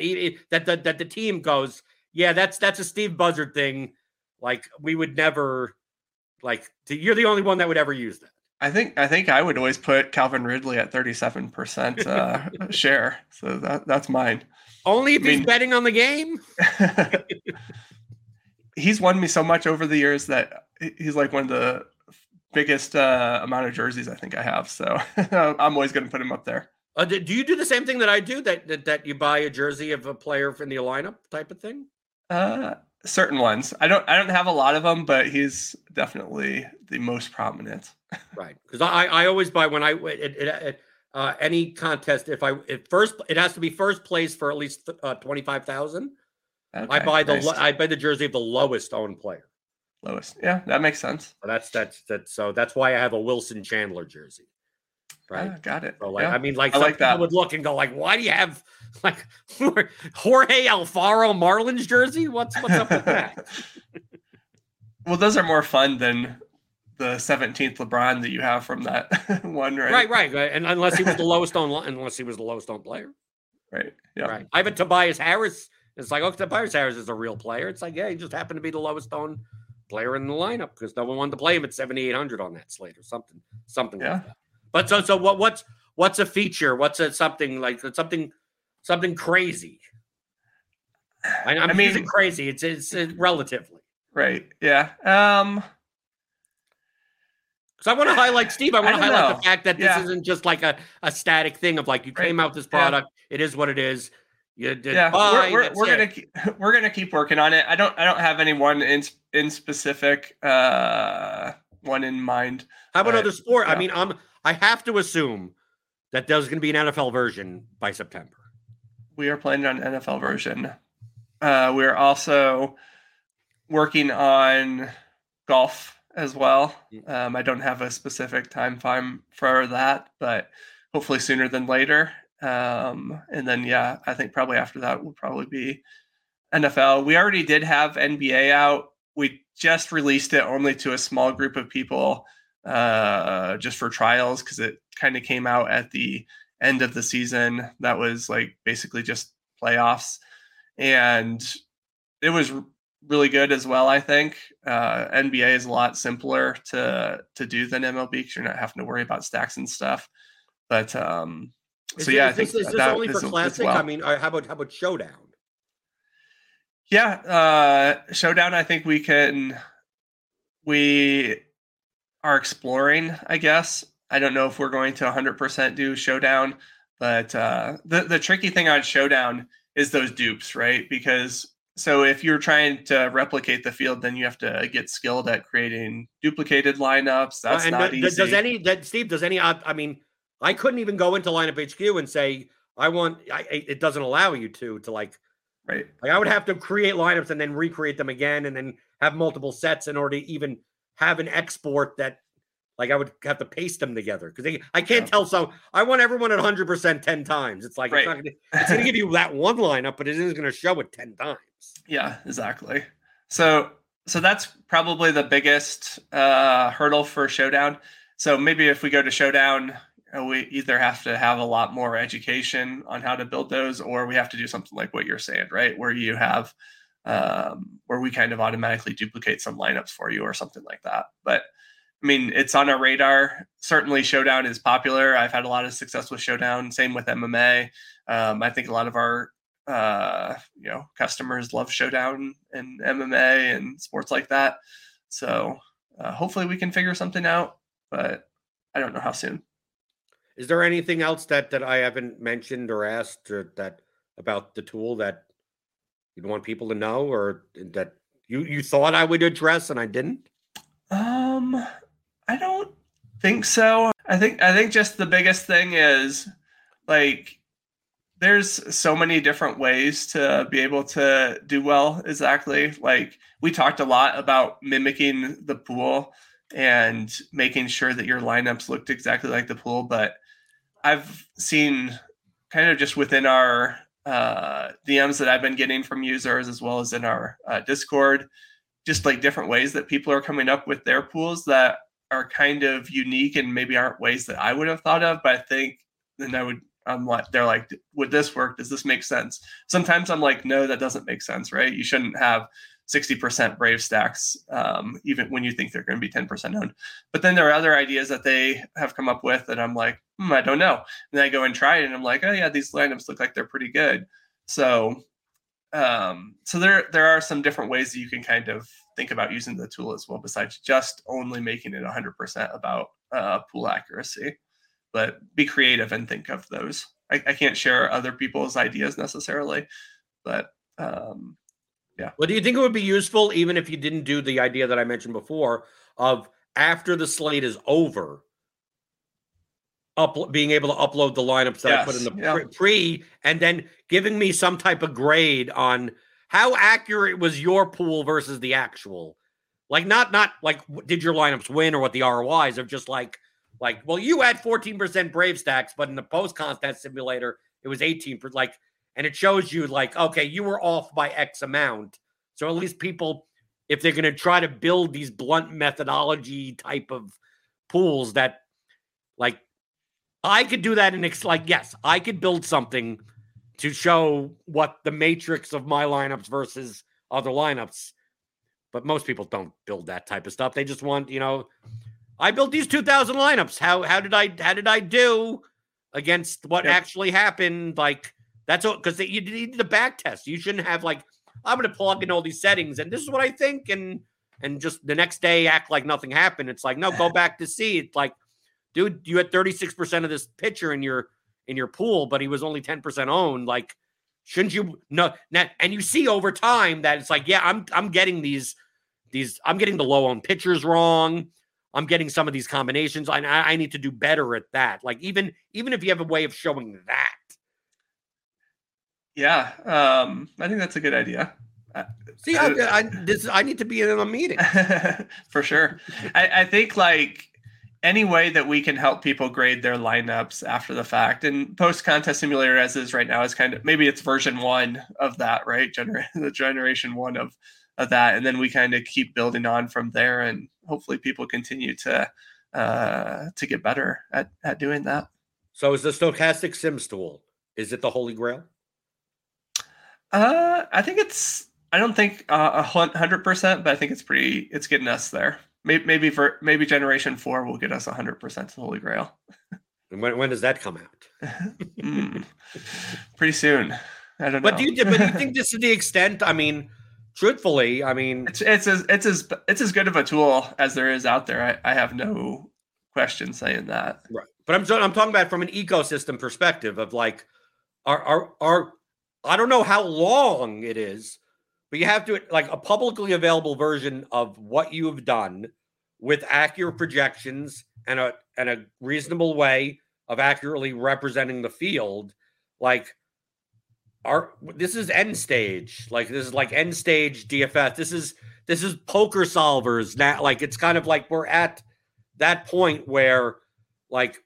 [SPEAKER 1] that the that the team goes, yeah, that's that's a Steve Buzzard thing. Like we would never, like to, you're the only one that would ever use that.
[SPEAKER 2] I think I think I would always put Calvin Ridley at thirty-seven percent uh, share, so that that's mine.
[SPEAKER 1] Only if
[SPEAKER 2] I
[SPEAKER 1] he's
[SPEAKER 2] mean-
[SPEAKER 1] betting on the game.
[SPEAKER 2] he's won me so much over the years that he's like one of the biggest uh, amount of jerseys I think I have. So I'm always going to put him up there.
[SPEAKER 1] Uh, do, do you do the same thing that I do? That, that that you buy a jersey of a player in the lineup type of thing?
[SPEAKER 2] Uh, certain ones. I don't. I don't have a lot of them, but he's definitely the most prominent.
[SPEAKER 1] Right, because I I always buy when I it, it, it, uh, any contest if I it first it has to be first place for at least uh, twenty five thousand. I buy the
[SPEAKER 2] nice.
[SPEAKER 1] lo- I buy the jersey of the lowest owned player.
[SPEAKER 2] lowest. Yeah, that makes sense.
[SPEAKER 1] So that's that's that's so that's why I have a Wilson Chandler jersey. Right.
[SPEAKER 2] Ah, got it.
[SPEAKER 1] So like
[SPEAKER 2] Yeah.
[SPEAKER 1] I mean, like
[SPEAKER 2] I like that.
[SPEAKER 1] would look and go like, why do you have like Jorge Alfaro Marlins jersey? What's what's up with that?
[SPEAKER 2] well, those are more fun than the 17th LeBron that you have from that one, right?
[SPEAKER 1] right, right, right. And unless he was the lowest li- unless he was the lowest owned player.
[SPEAKER 2] Right. Yeah.
[SPEAKER 1] Right. I have a Tobias Harris. It's like, oh, Tobias Harris is a real player. It's like, yeah, he just happened to be the lowest owned player in the lineup because no one wanted to play him at 7,800 on that slate or something, something
[SPEAKER 2] Yeah.
[SPEAKER 1] like that. But so, so what, what's, what's a feature? What's a something like something, something crazy? I, I'm
[SPEAKER 2] I mean-
[SPEAKER 1] using crazy. It's, it's uh, relatively.
[SPEAKER 2] Right. Yeah. Um
[SPEAKER 1] Because I want to highlight Steve. I want to highlight
[SPEAKER 2] know.
[SPEAKER 1] the fact that this
[SPEAKER 2] Yeah.
[SPEAKER 1] isn't just like a, a static thing of like you
[SPEAKER 2] Right.
[SPEAKER 1] came out with this
[SPEAKER 2] Yeah.
[SPEAKER 1] product. It is what it is. You did
[SPEAKER 2] yeah,
[SPEAKER 1] buy,
[SPEAKER 2] we're, we're, we're gonna keep, we're gonna keep working on it. I don't I don't have any one in in specific uh one in mind.
[SPEAKER 1] How about
[SPEAKER 2] Right.
[SPEAKER 1] other sport? I mean, I'm I have to assume that there's going to be an NFL version by September.
[SPEAKER 2] We are planning on an NFL version. Uh, we're also working on golf as well.
[SPEAKER 1] Mm.
[SPEAKER 2] Um, I don't have a specific time frame for that, but hopefully sooner than later. Um, and then, yeah, I think probably after that will probably be NFL. We already did have NBA out. We just released it only to a small group of people uh, just for trials because it kind of came out at the end of the season. That was like basically just playoffs. And it was really good as well, I think. Uh, NBA is a lot simpler to to do than MLB because you're not having to worry about stacks and stuff. But um,
[SPEAKER 1] Is
[SPEAKER 2] so
[SPEAKER 1] it-
[SPEAKER 2] yeah, I think
[SPEAKER 1] this, is
[SPEAKER 2] that
[SPEAKER 1] only for
[SPEAKER 2] is-
[SPEAKER 1] classic?
[SPEAKER 2] well.
[SPEAKER 1] I mean, uh, how about how about showdown?
[SPEAKER 2] Yeah, uh Showdown I think we can we are exploring, I guess. I don't know if we're going to 100% do Showdown, but uh the the tricky thing on Showdown is those dupes, right? Because so if you're trying to replicate the field, then you have to get skilled at creating duplicated lineups. That's
[SPEAKER 1] and
[SPEAKER 2] not easy.
[SPEAKER 1] does any that Steve? Does any? I I mean, I couldn't even go into lineup HQ and say I want. I- it doesn't allow you to to like
[SPEAKER 2] right.
[SPEAKER 1] Like I would have to create lineups and then recreate them again and then have multiple sets in order to even have an export that like I would have to paste them together because I can't tell. So I want everyone at 100% 10 times. It's like,
[SPEAKER 2] Right.
[SPEAKER 1] it's going to give you that one lineup, but it isn't going to show it 10 times.
[SPEAKER 2] Yeah, exactly. So so that's probably the biggest uh, hurdle for Showdown. So maybe if we go to Showdown, uh, we either have to have a lot more education on how to build those, or we have to do something like what you're saying, right? Where you have um, where we kind of automatically duplicate some lineups for you or something like that. But I mean, it's on our radar. Certainly, Showdown is popular. I've had a lot of success with Showdown. Same with MMA. Um, I think a lot of our uh, you know customers love Showdown and MMA and sports like that. So uh, hopefully we can figure something out, but I don't know how soon.
[SPEAKER 1] Is there anything else that that I haven't mentioned or asked or that about the tool that you'd want people to know or that you you thought I would address and I didn't?
[SPEAKER 2] Um, I don't think so. I think I think just the biggest thing is like there's so many different ways to be able to do well exactly like we talked a lot about mimicking the pool and making sure that your lineups looked exactly like the pool but i've seen kind of just within our uh, dms that i've been getting from users as well as in our uh, discord just like different ways that people are coming up with their pools that are kind of unique and maybe aren't ways that i would have thought of but i think then i would I'm like, they're like, would this work? Does this make sense? Sometimes I'm like, no, that doesn't make sense, right? You shouldn't have 60% brave stacks, um, even when you think they're going to be 10% owned. But then there are other ideas that they have come up with that I'm like, hmm, I don't know. And I go and try it and I'm like, oh yeah, these lineups look like they're pretty good. So, um, so there there are some different ways that you can kind of think about using the tool as well, besides just only making it 100% about uh, pool accuracy but be creative and think of those. I, I can't share other people's ideas necessarily, but um,
[SPEAKER 1] Well, do you think it would be useful, even if you didn't do the idea that I mentioned before, of after the slate is over, up being able to upload the lineups that I put in the
[SPEAKER 2] yeah.
[SPEAKER 1] pre, and then giving me some type of grade on how accurate was your pool versus the actual, like not not like did your lineups win or what the ROIs are just like like well you had 14% brave stacks but in the post contest simulator it was 18 per like and it shows you like okay you were off by x amount so at least people if they're going to try to build these blunt methodology type of pools that like i could do that in ex- like yes i could build something to show what the matrix of my lineups versus other lineups but most people don't build that type of stuff they just want you know I built these 2000 lineups. How how did I how did I do against what
[SPEAKER 2] Yep.
[SPEAKER 1] actually happened? Like that's all because you need the back test. You shouldn't have like I'm going to plug in all these settings and this is what I think and and just the next day act like nothing happened. It's like, no, go back to see. It's like, dude, you had 36% of this pitcher in your in your pool, but he was only 10% owned. Like, shouldn't you no and you see over time that it's like, yeah, I'm I'm getting these these I'm getting the low owned pitchers wrong. I'm getting some of these combinations. I, I need to do better at that. Like even even if you have a way of showing that.
[SPEAKER 2] Yeah, um, I think that's a good idea.
[SPEAKER 1] See, I, I, this, I need to be in a meeting
[SPEAKER 2] for sure. I, I think like any way that we can help people grade their lineups after the fact and post contest simulator as is right now is kind of maybe it's version one of that right Gener- the generation one of of that and then we kind of keep building on from there and hopefully people continue to uh to get better at at doing that
[SPEAKER 1] so is the Stokastic sims tool is it the holy grail
[SPEAKER 2] uh i think it's i don't think uh, a hundred percent but i think it's pretty it's getting us there. Maybe maybe for maybe generation four will get us a 100% to holy grail.
[SPEAKER 1] And when, when does that come out?
[SPEAKER 2] Mm, pretty soon. I don't
[SPEAKER 1] but
[SPEAKER 2] know.
[SPEAKER 1] do you but do you think this is the extent i mean truthfully i mean
[SPEAKER 2] it's it's as it's as it's as good of a tool as there is out there. I, I have no question saying that.
[SPEAKER 1] Right. But i'm i'm talking about from an ecosystem perspective of like our our, our i don't know how long it is but you have to like a publicly available version of what you've done with accurate projections and a and a reasonable way of accurately representing the field. Like our this is end stage. Like this is like end stage dfs this is this is poker solvers. Now like it's kind of like we're at that point where like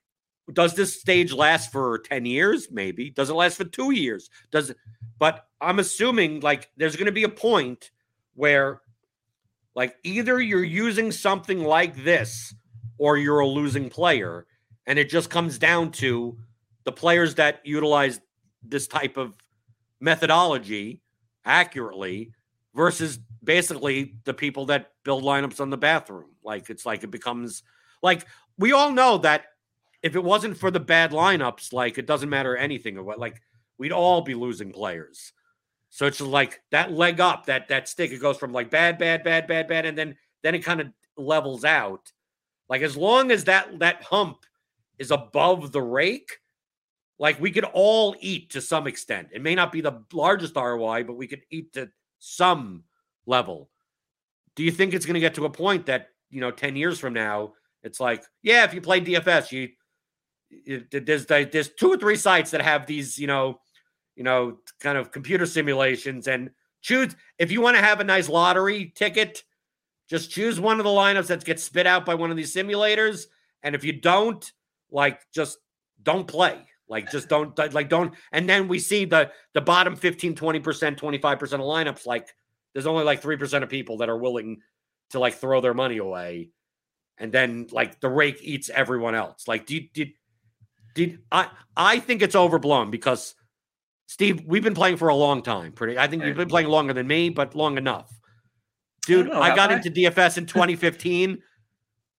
[SPEAKER 1] does this stage last for 10 years maybe does it last for two years does it but I'm assuming like there's going to be a point where like either you're using something like this or you're a losing player. And it just comes down to the players that utilize this type of methodology accurately versus basically the people that build lineups on the bathroom. Like it's like it becomes like we all know that if it wasn't for the bad lineups, like it doesn't matter anything or what like we'd all be losing players. So it's like that leg up, that that stick, it goes from like bad, bad, bad, bad, bad, and then then it kind of levels out. Like as long as that that hump is above the rake, like we could all eat to some extent. It may not be the largest ROI, but we could eat to some level. Do you think it's going to get to a point that you know, ten years from now, it's like, yeah, if you play DFS, you there's there's two or three sites that have these, you know, you know, kind of computer simulations and choose if you want to have a nice lottery ticket, just choose one of the lineups that gets spit out by one of these simulators. And if you don't, like, just don't play. Like, just don't, like, don't. And then we see the the bottom 15, 20%, 25% of lineups. Like, there's only like 3% of people that are willing to like throw their money away. And then like the rake eats everyone else. Like, did, did, did I, I think it's overblown because Steve, we've been playing for a long time. Pretty, I think you've been playing longer than me, but long enough. Dude, I, I got I? into DFS in 2015,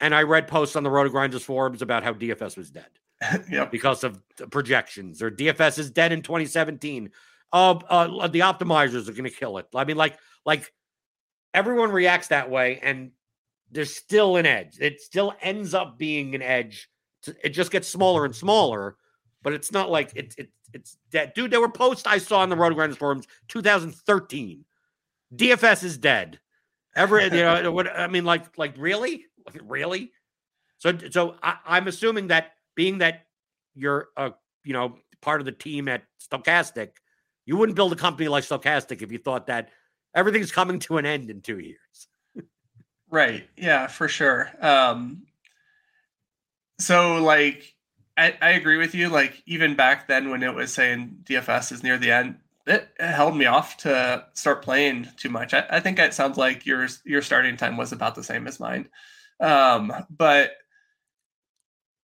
[SPEAKER 1] and I read posts on the RotoGrinders forums about how DFS was dead.
[SPEAKER 2] yep.
[SPEAKER 1] Because of projections, or DFS is dead in 2017. Uh, uh the optimizers are going to kill it. I mean, like, like everyone reacts that way, and there's still an edge. It still ends up being an edge. It just gets smaller and smaller, but it's not like it, it it's dead. Dude, there were posts I saw on the RotoGrinders forums 2013. DFS is dead. Ever, you know, what I mean, like, like really? Really? So so I, I'm assuming that being that you're a you know part of the team at Stokastic, you wouldn't build a company like Stokastic if you thought that everything's coming to an end in two years.
[SPEAKER 2] right. Yeah, for sure. Um so like I, I agree with you. Like even back then when it was saying DFS is near the end, it, held me off to start playing too much. I, I, think it sounds like your your starting time was about the same as mine. Um, but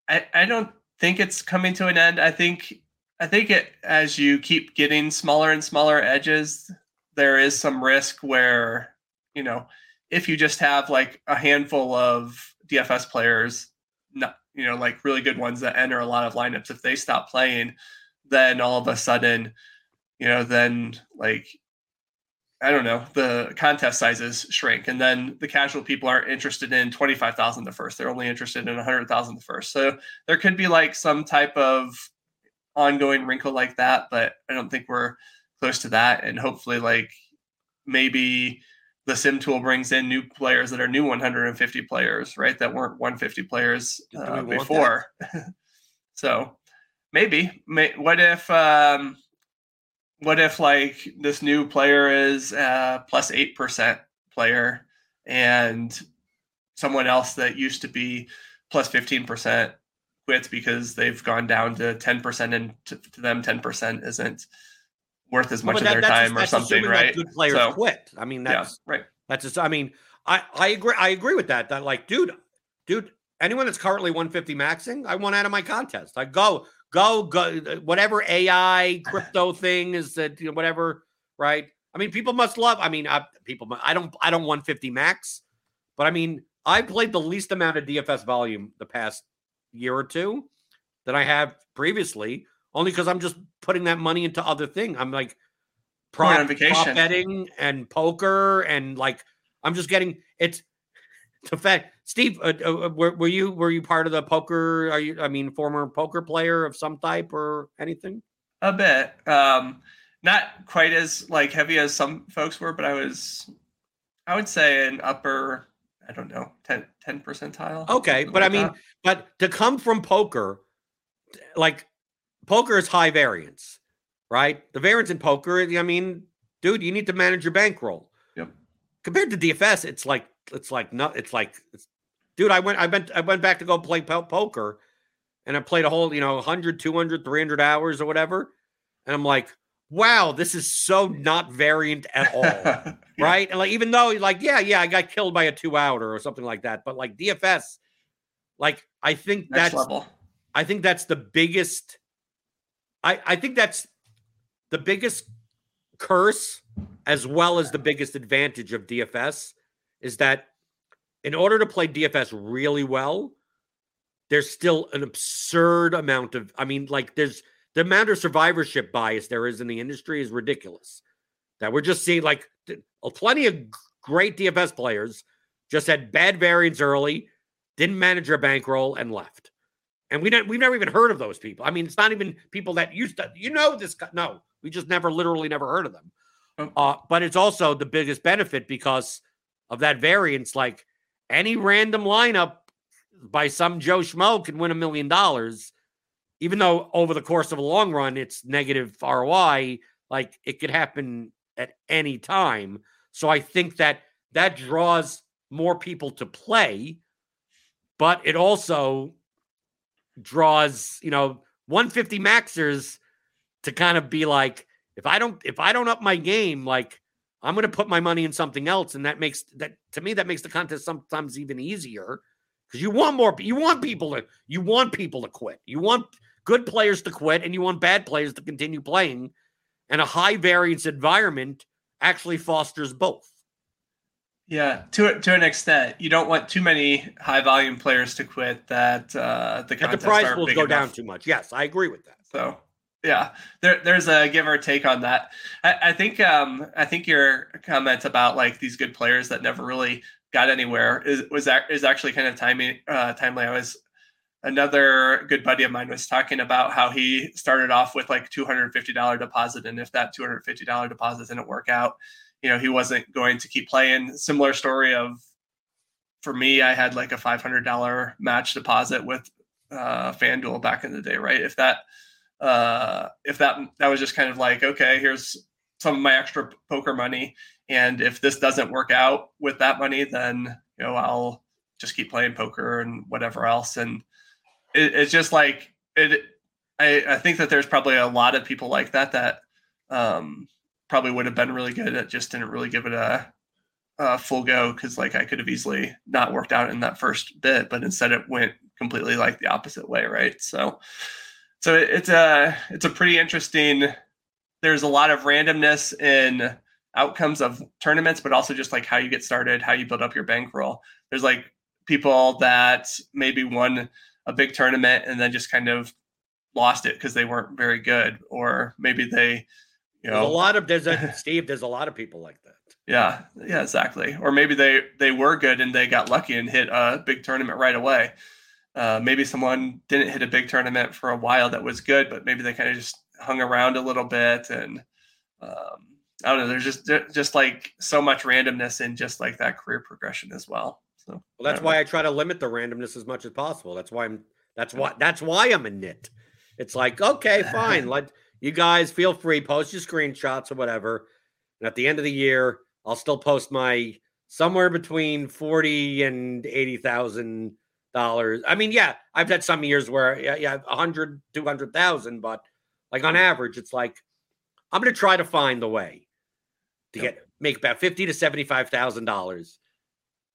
[SPEAKER 2] I I don't think it's coming to an end. I think I think it as you keep getting smaller and smaller edges, there is some risk where, you know, if you just have like a handful of DFS players not you know, like really good ones that enter a lot of lineups, if they stop playing, then all of a sudden, you know, then like I don't know, the contest sizes shrink, and then the casual people aren't interested in twenty five thousand the first; they're only interested in a hundred thousand the first. So there could be like some type of ongoing wrinkle like that, but I don't think we're close to that. And hopefully, like maybe the sim tool brings in new players that are new 150 players, right? That weren't 150 players uh, before. so maybe, may, what if, um, what if like this new player is uh, plus eight percent player and someone else that used to be plus plus 15 percent quits because they've gone down to 10 percent and to, to them 10 percent isn't worth as much well, of that, their time or something, right?
[SPEAKER 1] good players so, quit. I mean, that's
[SPEAKER 2] yeah, right.
[SPEAKER 1] That's just. I mean, I I agree. I agree with that. That like, dude, dude, anyone that's currently 150 maxing, I want out of my contest. I go, go, go. Whatever AI crypto thing is that you know, whatever, right? I mean, people must love. I mean, I, people. I don't. I don't 150 max, but I mean, I played the least amount of DFS volume the past year or two that I have previously only because I'm just putting that money into other thing. I'm like prop, prop betting and poker and like I'm just getting it's the fact. Steve, uh, uh, uh, were, were you were you part of the poker? Are you? I mean, former poker player of some type or anything?
[SPEAKER 2] A bit, um, not quite as like heavy as some folks were, but I was, I would say, an upper. I don't know, 10, 10 percentile.
[SPEAKER 1] Okay, but like I mean, that. but to come from poker, like poker is high variance, right? The variance in poker, I mean, dude, you need to manage your bankroll.
[SPEAKER 2] Yep.
[SPEAKER 1] Compared to DFS, it's like it's like not it's like it's, dude, I went I went I went back to go play po- poker and I played a whole, you know, 100, 200, 300 hours or whatever. And I'm like, wow, this is so not variant at all. yeah. Right. And like, even though, like, yeah, yeah, I got killed by a two outer or something like that. But like DFS, like, I think Next that's, level. I think that's the biggest I, I think that's the biggest curse as well as the biggest advantage of DFS is that in order to play DFS really well, there's still an absurd amount of, I mean, like there's the amount of survivorship bias there is in the industry is ridiculous. That we're just seeing like plenty of great DFS players just had bad variance early, didn't manage their bankroll, and left. And we don't, we've never even heard of those people. I mean, it's not even people that used to, you know, this. No, we just never, literally never heard of them. Oh. Uh, but it's also the biggest benefit because of that variance. Like any random lineup by some Joe Schmo can win a million dollars, even though over the course of a long run it's negative ROI. Like it could happen at any time. So I think that that draws more people to play, but it also draws, you know, 150 maxers to kind of be like, if I don't, if I don't up my game, like I'm going to put my money in something else, and that makes that to me that makes the contest sometimes even easier because you want more, you want people to, you want people to quit, you want good players to quit, and you want bad players to continue playing, and a high variance environment actually fosters both.
[SPEAKER 2] Yeah, to to an extent, you don't want too many high volume players to quit. That uh, the
[SPEAKER 1] the price will go enough. down too much. Yes, I agree with that.
[SPEAKER 2] So yeah, there there's a give or take on that. I, I think um I think your comment about like these good players that never really got anywhere is was that is actually kind of timing uh, timely. I was another good buddy of mine was talking about how he started off with like $250 deposit and if that $250 deposit didn't work out you know he wasn't going to keep playing. Similar story of for me, I had like a five hundred dollar match deposit with uh, FanDuel back in the day, right? If that uh, if that that was just kind of like okay, here's some of my extra poker money, and if this doesn't work out with that money, then you know I'll just keep playing poker and whatever else. And it, it's just like it. I, I think that there's probably a lot of people like that that um, probably would have been really good. It just didn't really give it a, a full go because like I could have easily not worked out in that first bit, but instead it went completely like the opposite way, right? So, so it, it's a it's a pretty interesting. There's a lot of randomness in outcomes of tournaments, but also just like how you get started, how you build up your bankroll. There's like people that maybe won a big tournament and then just kind of lost it because they weren't very good, or maybe they You
[SPEAKER 1] know,
[SPEAKER 2] there's
[SPEAKER 1] a lot of there's a Steve. There's a lot of people like that.
[SPEAKER 2] Yeah, yeah, exactly. Or maybe they they were good and they got lucky and hit a big tournament right away. Uh, maybe someone didn't hit a big tournament for a while that was good, but maybe they kind of just hung around a little bit and um, I don't know. There's just just like so much randomness in just like that career progression as well. So
[SPEAKER 1] well, that's I why know. I try to limit the randomness as much as possible. That's why I'm. That's why. That's why I'm a nit. It's like okay, fine. Let you guys feel free post your screenshots or whatever. And at the end of the year, I'll still post my somewhere between forty and eighty thousand dollars. I mean, yeah, I've had some years where yeah, yeah, a hundred, two hundred thousand, but like on average, it's like I'm going to try to find the way to get make about fifty to seventy five thousand dollars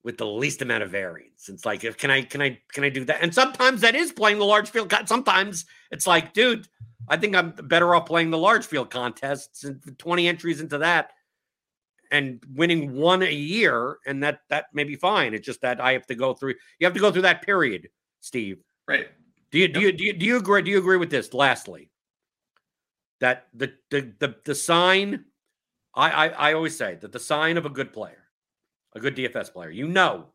[SPEAKER 1] with the least amount of variance. It's like, can I can I can I do that? And sometimes that is playing the large field. Sometimes it's like, dude, I think I'm better off playing the large field contests and twenty entries into that and winning one a year, and that that may be fine. It's just that I have to go through. You have to go through that period, Steve.
[SPEAKER 2] Right.
[SPEAKER 1] Do you do you do you, do you agree? Do you agree with this? Lastly, that the the the, the sign I, I, I always say that the sign of a good player, a good DFS player, you know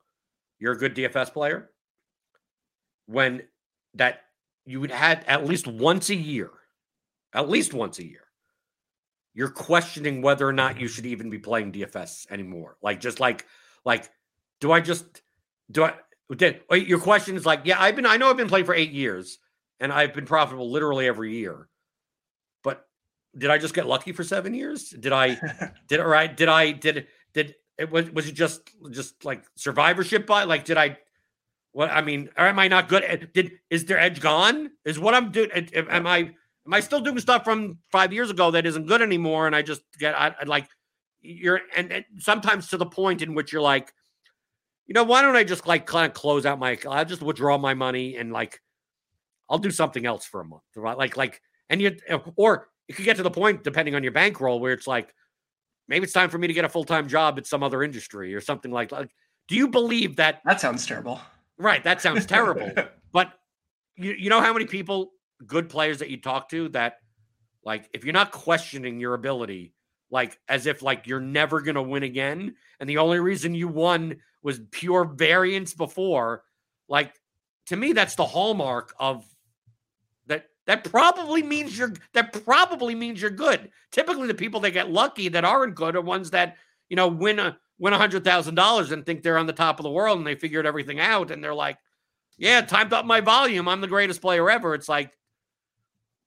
[SPEAKER 1] you're a good DFS player when that you would had at least once a year, at least once a year, you're questioning whether or not you should even be playing DFS anymore. Like just like like, do I just do I did your question is like, yeah, I've been I know I've been playing for eight years and I've been profitable literally every year But did I just get lucky for seven years? Did I did all right? Did I did did it was was it just just like survivorship by like did I what I mean or am I not good at did is their edge gone? Is what I'm doing am I am I still doing stuff from five years ago that isn't good anymore? And I just get I, I like you're and, and sometimes to the point in which you're like, you know, why don't I just like kind of close out my I'll just withdraw my money and like I'll do something else for a month. Right? Like like and you or it could get to the point, depending on your bankroll, where it's like, maybe it's time for me to get a full time job at some other industry or something like that. Do you believe that?
[SPEAKER 2] That sounds terrible.
[SPEAKER 1] Right. That sounds terrible. but you, you know how many people, good players that you talk to, that like if you're not questioning your ability, like as if like you're never going to win again, and the only reason you won was pure variance before, like to me, that's the hallmark of that probably means you're that probably means you're good. Typically, the people that get lucky that aren't good are ones that you know win a win a hundred thousand dollars and think they're on the top of the world and they figured everything out and they're like, yeah, timed up my volume. I'm the greatest player ever. It's like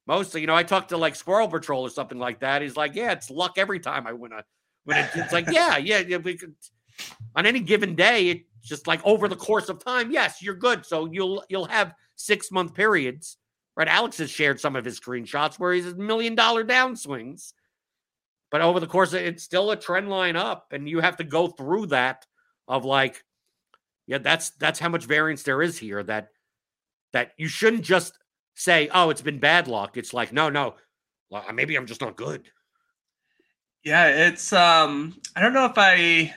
[SPEAKER 1] mostly, you know, I talked to like Squirrel Patrol or something like that. He's like, yeah, it's luck every time I win a a. It's like, yeah, yeah, yeah. We could on any given day, it's just like over the course of time. Yes, you're good. So you'll you'll have six month periods Right? Alex has shared some of his screenshots where he's a million dollar downswings. But over the course of it's still a trend line up, and you have to go through that of like, yeah, that's that's how much variance there is here. That that you shouldn't just say, oh, it's been bad luck. It's like, no, no, well, maybe I'm just not good.
[SPEAKER 2] Yeah, it's um, I don't know if I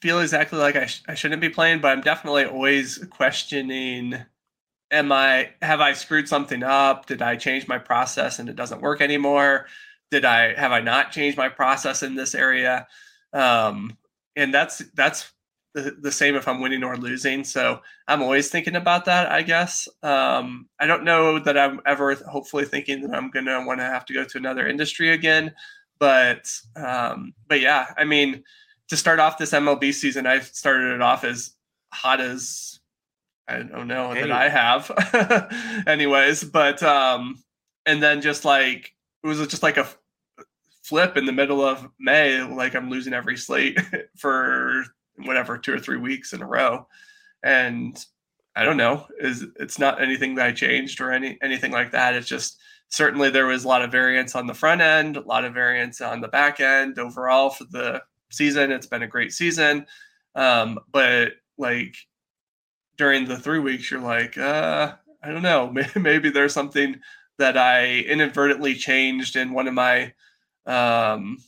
[SPEAKER 2] feel exactly like I, sh- I shouldn't be playing, but I'm definitely always questioning am I have I screwed something up? Did I change my process and it doesn't work anymore? Did I have I not changed my process in this area? Um, and that's that's the, the same if I'm winning or losing. So I'm always thinking about that, I guess. Um, I don't know that I'm ever hopefully thinking that I'm gonna want to have to go to another industry again. But um, but yeah, I mean, to start off this MLB season, I've started it off as hot as I don't know that I have. Anyways, but um and then just like it was just like a flip in the middle of May, like I'm losing every slate for whatever two or three weeks in a row. And I don't know, is it's not anything that I changed or any anything like that. It's just certainly there was a lot of variance on the front end, a lot of variance on the back end overall for the season. It's been a great season. Um, but like during the three weeks, you're like, uh, I don't know, maybe there's something that I inadvertently changed in one of my um,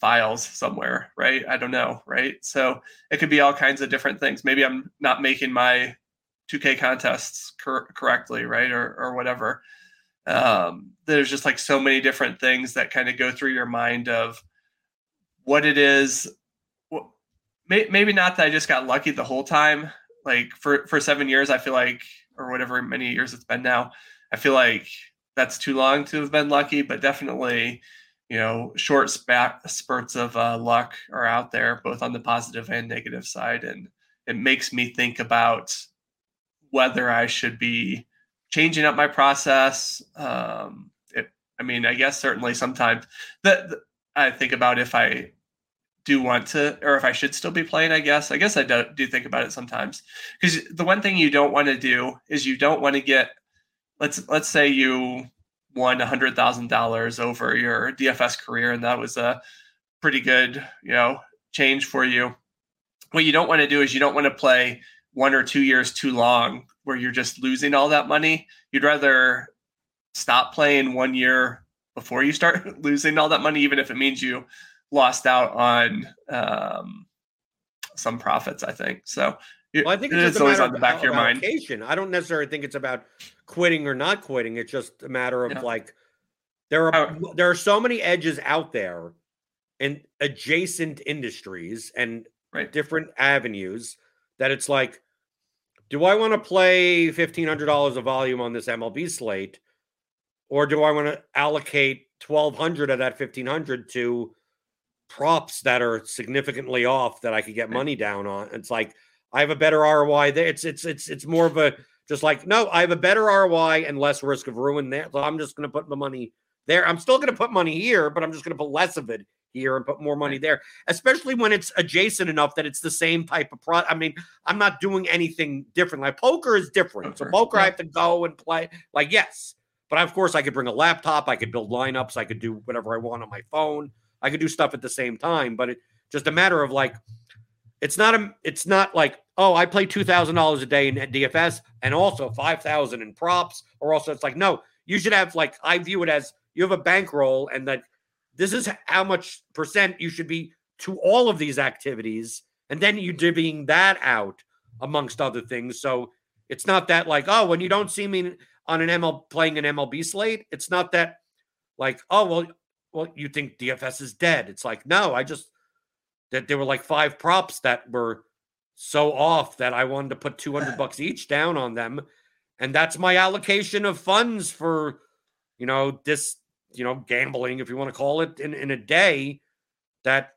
[SPEAKER 2] files somewhere, right? I don't know, right? So it could be all kinds of different things. Maybe I'm not making my 2K contests cor- correctly, right, or or whatever. um, there's just like so many different things that kind of go through your mind of what it is. Maybe not that I just got lucky the whole time. Like for for seven years, I feel like, or whatever many years it's been now, I feel like that's too long to have been lucky. But definitely, you know, short spurts of uh, luck are out there, both on the positive and negative side, and it makes me think about whether I should be changing up my process. Um, it, I mean, I guess certainly sometimes that I think about if I do want to, or if I should still be playing. I guess. I guess I do, do think about it sometimes because the one thing you don't want to do is you don't want to get. Let's let's say you won a hundred thousand dollars over your DFS career, and that was a pretty good, you know, change for you. What you don't want to do is you don't want to play one or two years too long where you're just losing all that money. You'd rather stop playing one year before you start losing all that money, even if it means you lost out on um, some profits. I think so.
[SPEAKER 1] Well, I think it's, always on the back of, of your mind. I don't necessarily think it's about quitting or not quitting. It's just a matter of yeah. like there are there are so many edges out there in adjacent industries and right. different avenues that it's like do I want to play $1,500 of volume on this MLB slate? Or do I want to allocate 1200 of that 1500 to props that are significantly off that I could get money down on? It's like I have a better ROI there. It's it's it's it's more of a just like no, I have a better ROI and less risk of ruin there. So I'm just going to put the money there. I'm still going to put money here, but I'm just going to put less of it here and put more money there, especially when it's adjacent enough that it's the same type of product. I mean, I'm not doing anything different. Like poker is uh, different. So poker, yeah. I have to go and play. Like, yes. But of course, I could bring a laptop, I could build lineups, I could do whatever I want on my phone. I could do stuff at the same time. But it just a matter of like, it's not a it's not like, oh, I play two thousand dollars a day in DFS and also five thousand in props, or also it's like, no, you should have like I view it as you have a bankroll and that this is how much percent you should be to all of these activities. And then you divvying that out amongst other things. So it's not that like, oh, when you don't see me on an ML playing an MLB slate, it's not that like, oh, well, well, you think DFS is dead. It's like, no, I just that there were like five props that were so off that I wanted to put 200 bucks each down on them. And that's my allocation of funds for, you know, this you know, gambling, if you want to call it, in, in a day that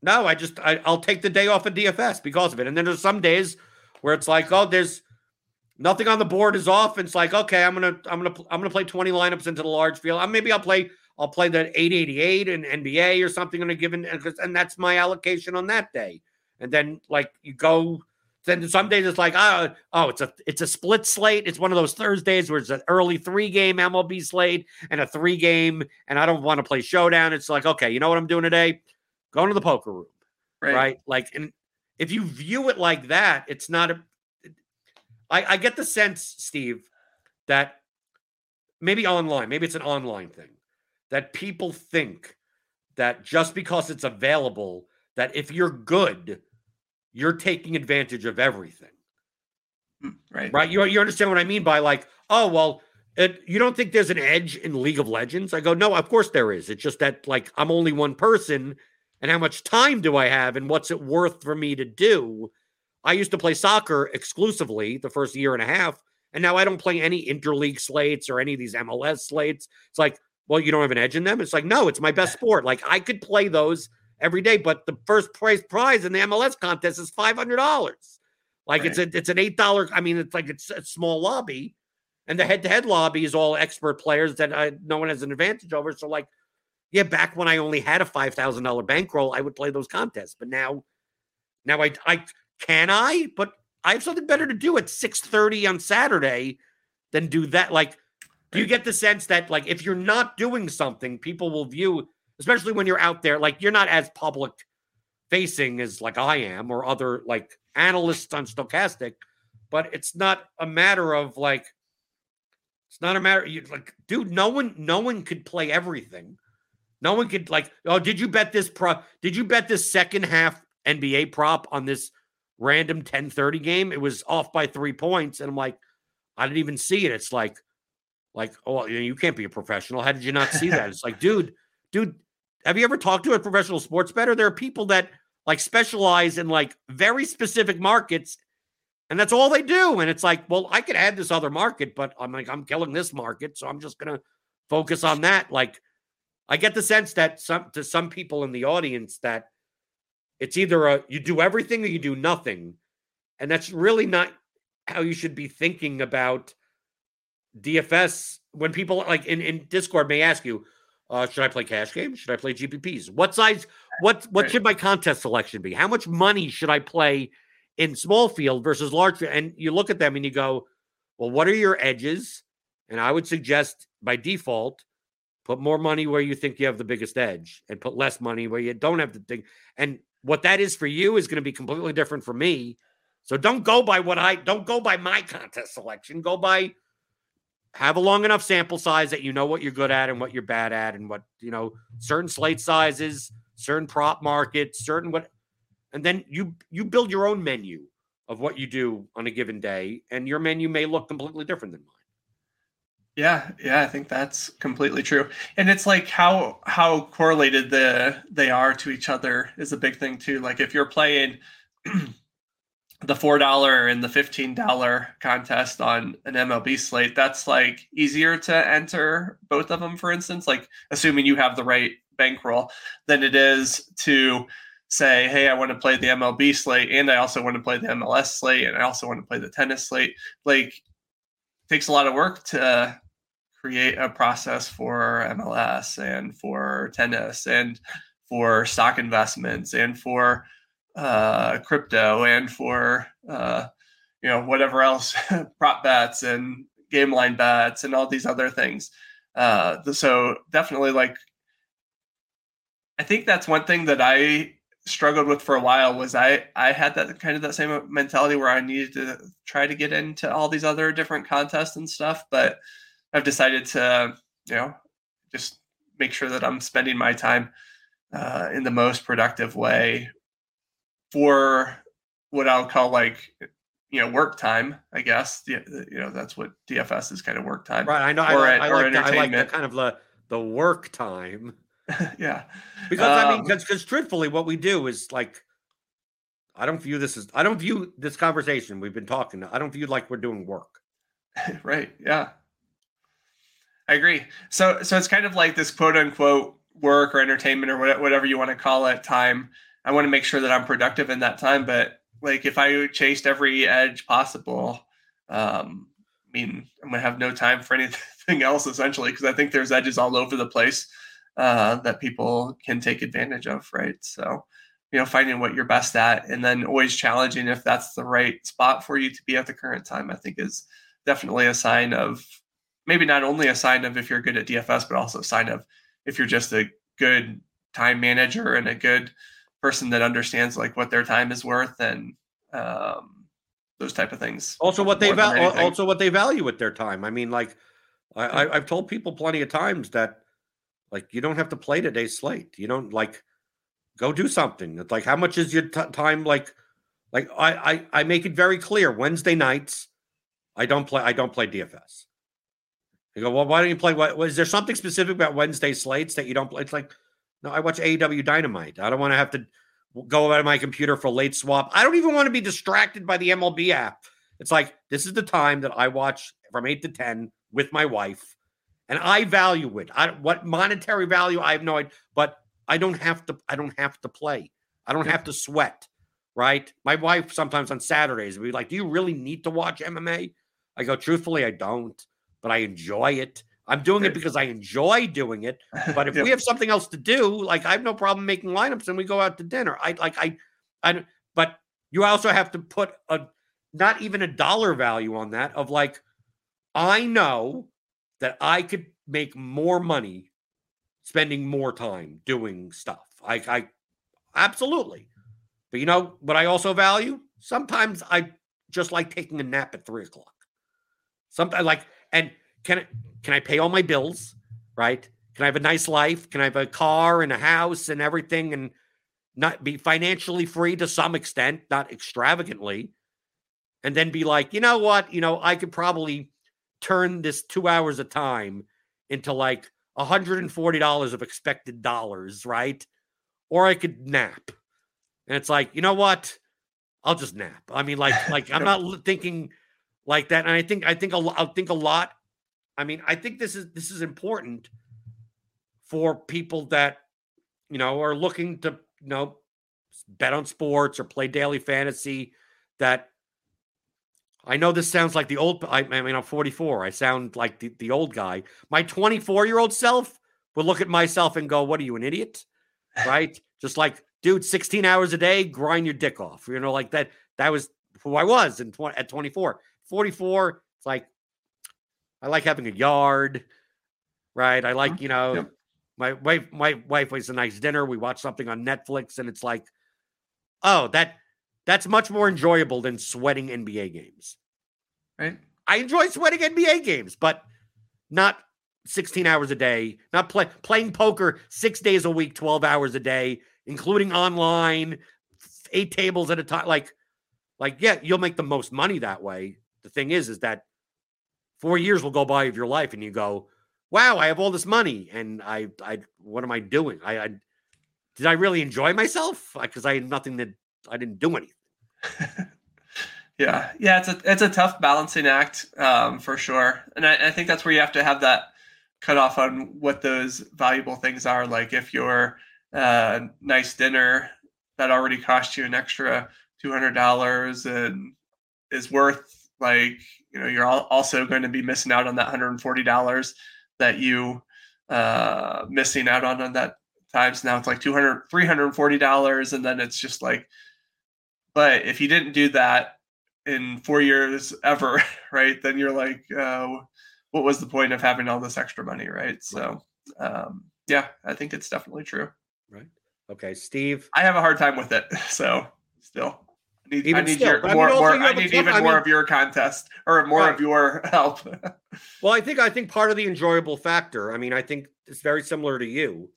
[SPEAKER 1] no, I just I, I'll take the day off of DFS because of it. And then there's some days where it's like, oh, there's nothing on the board is off. And it's like, okay, I'm gonna I'm gonna I'm gonna play 20 lineups into the large field. Uh, maybe I'll play I'll play the 888 and NBA or something on a given and that's my allocation on that day. And then like you go then some days it's like, oh, oh, it's a it's a split slate. It's one of those Thursdays where it's an early three game MLB slate and a three game, and I don't want to play showdown. It's like, okay, you know what I'm doing today? Going to the poker room, right? right? Like, and if you view it like that, it's not a. I, I get the sense, Steve, that maybe online, maybe it's an online thing, that people think that just because it's available, that if you're good you're taking advantage of everything.
[SPEAKER 2] Hmm, right.
[SPEAKER 1] Right. You, you understand what I mean by like, oh, well, it, you don't think there's an edge in League of Legends? I go, no, of course there is. It's just that, like, I'm only one person, and how much time do I have, and what's it worth for me to do? I used to play soccer exclusively the first year and a half, and now I don't play any interleague slates or any of these MLS slates. It's like, well, you don't have an edge in them. It's like, no, it's my best sport. Like, I could play those every day. But the first prize prize in the MLS contest is five hundred dollars. Like right. it's a it's an eight dollar. I mean, it's like it's a small lobby, and the head to head lobby is all expert players that I, no one has an advantage over. So like, yeah, back when I only had a five thousand dollar bankroll, I would play those contests. But now, now I I can I, but I have something better to do at six thirty on Saturday than do that. Like, do you get the sense that like if you're not doing something, people will view especially when you're out there, like you're not as public facing as like I am or other like analysts on Stokastic, but it's not a matter of like it's not a matter you like dude, no one no one could play everything. No one could like, oh, did you bet this prop? did you bet this second half NBA prop on this random 1030 game? It was off by three points. And I'm like, I didn't even see it. It's like, like, oh, you can't be a professional. How did you not see that? It's like, dude, dude, have you ever talked to a professional sports bettor? There are people that like specialize in like very specific markets, and that's all they do. And it's like, well, I could add this other market, but I'm like, I'm killing this market, so I'm just gonna focus on that. Like, I get the sense that some to some people in the audience that it's either a you do everything or you do nothing. And that's really not how you should be thinking about DFS when people like in, in Discord may ask you, uh, should I play cash games? Should I play GPPs? What size? What what should my contest selection be? How much money should I play in small field versus large field? And you look at them and you go, well, what are your edges? And I would suggest by default, put more money where you think you have the biggest edge, and put less money where you don't have the thing. And what that is for you is going to be completely different for me. So don't go by what I don't go by my contest selection. Go by have a long enough sample size that you know what you're good at and what you're bad at and what you know certain slate sizes certain prop markets certain what and then you you build your own menu of what you do on a given day and your menu may look completely different than mine.
[SPEAKER 2] Yeah yeah i think that's completely true. And it's like how how correlated the they are to each other is a big thing too. Like if you're playing the four dollar and the fifteen dollar contest on an MLB slate, that's like easier to enter both of them, for instance, like assuming you have the right bankroll, than it is to say, hey, I want to play the MLB slate and I also want to play the MLS slate and I also want to play the tennis slate. Like takes a lot of work to create a process for MLS and for tennis and for stock investments and for uh, crypto and for uh, you know whatever else prop bets and game line bets and all these other things. Uh, so definitely like I think that's one thing that I struggled with for a while was I I had that kind of that same mentality where I needed to try to get into all these other different contests and stuff, but I've decided to you know just make sure that I'm spending my time uh, in the most productive way for what I'll call like you know work time. I guess you know that's what DFS is kind of work time.
[SPEAKER 1] Right. I know. Or, I, like, or I, like the, I like the kind of the the work time.
[SPEAKER 2] yeah.
[SPEAKER 1] Because um, I mean, because because truthfully, what we do is like. I don't view this as I don't view this conversation we've been talking. I don't view like we're doing work.
[SPEAKER 2] right. Yeah. I agree. So so it's kind of like this quote unquote work or entertainment or whatever you want to call it time I want to make sure that I'm productive in that time. But like if I chased every edge possible, um, I mean, I'm gonna have no time for anything else essentially because I think there's edges all over the place uh, that people can take advantage of, right? So, you know, finding what you're best at and then always challenging if that's the right spot for you to be at the current time, I think is definitely a sign of maybe not only a sign of if you're good at DFS, but also a sign of if you're just a good time manager and a good person that understands like what their time is worth and um, those type of things.
[SPEAKER 1] Also, what they value, also what they value with their time. I mean, like I, I, have told people plenty of times that like you don't have to play today's slate. You don't like go do something. It's like how much is your t- time? Like, like I, I I make it very clear. Wednesday nights, I don't play. I don't play DFS. You go, well, why don't you play? What was there something specific about Wednesday slates that you don't play? It's like no, I watch AEW Dynamite. I don't want to have to go out of my computer for late swap. I don't even want to be distracted by the MLB app. It's like this is the time that I watch from eight to ten with my wife, and I value it. I what monetary value I have no idea, but I don't have to. I don't have to play. I don't have to sweat. Right? My wife sometimes on Saturdays would be like, "Do you really need to watch MMA?" I go, "Truthfully, I don't, but I enjoy it." I'm doing it because I enjoy doing it. But if yep. we have something else to do, like I have no problem making lineups and we go out to dinner. I like I I but you also have to put a not even a dollar value on that of like I know that I could make more money spending more time doing stuff. I I absolutely. But you know what I also value? Sometimes I just like taking a nap at three o'clock. Sometimes like and can I can I pay all my bills? Right? Can I have a nice life? Can I have a car and a house and everything and not be financially free to some extent, not extravagantly? And then be like, you know what? You know, I could probably turn this two hours of time into like $140 of expected dollars, right? Or I could nap. And it's like, you know what? I'll just nap. I mean, like, like I'm not thinking like that. And I think, I think, a, I think a lot. I mean, I think this is this is important for people that you know are looking to you know bet on sports or play daily fantasy. That I know this sounds like the old. I, I mean, I'm 44. I sound like the, the old guy. My 24 year old self would look at myself and go, "What are you, an idiot?" Right? Just like, dude, 16 hours a day, grind your dick off. You know, like that. That was who I was in 20, at 24. 44. It's like I like having a yard, right? I like, mm-hmm. you know, yep. my wife. My wife was a nice dinner. We watch something on Netflix, and it's like, oh, that that's much more enjoyable than sweating NBA games.
[SPEAKER 2] Right.
[SPEAKER 1] I enjoy sweating NBA games, but not 16 hours a day, not play, playing poker six days a week, 12 hours a day, including online, eight tables at a time. Like, like, yeah, you'll make the most money that way. The thing is, is that four years will go by of your life and you go, wow, I have all this money. And I, I, what am I doing? I, I did I really enjoy myself? Because I had nothing that I didn't do anything.
[SPEAKER 2] yeah, yeah, it's a it's a tough balancing act um, for sure, and I, I, think that's where you have to have that cutoff on what those valuable things are. Like if your uh, nice dinner that already cost you an extra two hundred dollars and is worth like you know you're also going to be missing out on that hundred and forty dollars that you uh missing out on on that times now it's like 200 340 dollars and then it's just like but if you didn't do that in four years ever, right, then you're like, uh, what was the point of having all this extra money, right? So, um, yeah, I think it's definitely true.
[SPEAKER 1] Right. Okay, Steve.
[SPEAKER 2] I have a hard time with it, so still. I need, I need still, your, more, I, mean, more, I need even I more mean, of your contest or more right. of your help.
[SPEAKER 1] well, I think I think part of the enjoyable factor. I mean, I think it's very similar to you,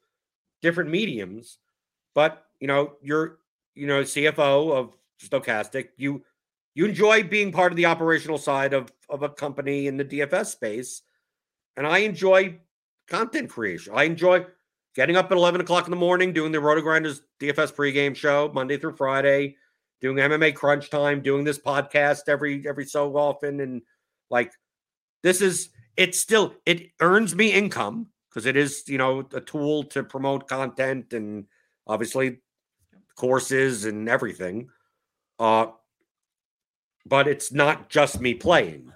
[SPEAKER 1] different mediums, but you know, you're you know CFO of Stokastic. You you enjoy being part of the operational side of of a company in the DFS space, and I enjoy content creation. I enjoy getting up at eleven o'clock in the morning, doing the RotoGrinders DFS pregame show Monday through Friday, doing MMA Crunch Time, doing this podcast every every so often, and like this is it's still it earns me income because it is you know a tool to promote content and obviously courses and everything uh, but it's not just me playing.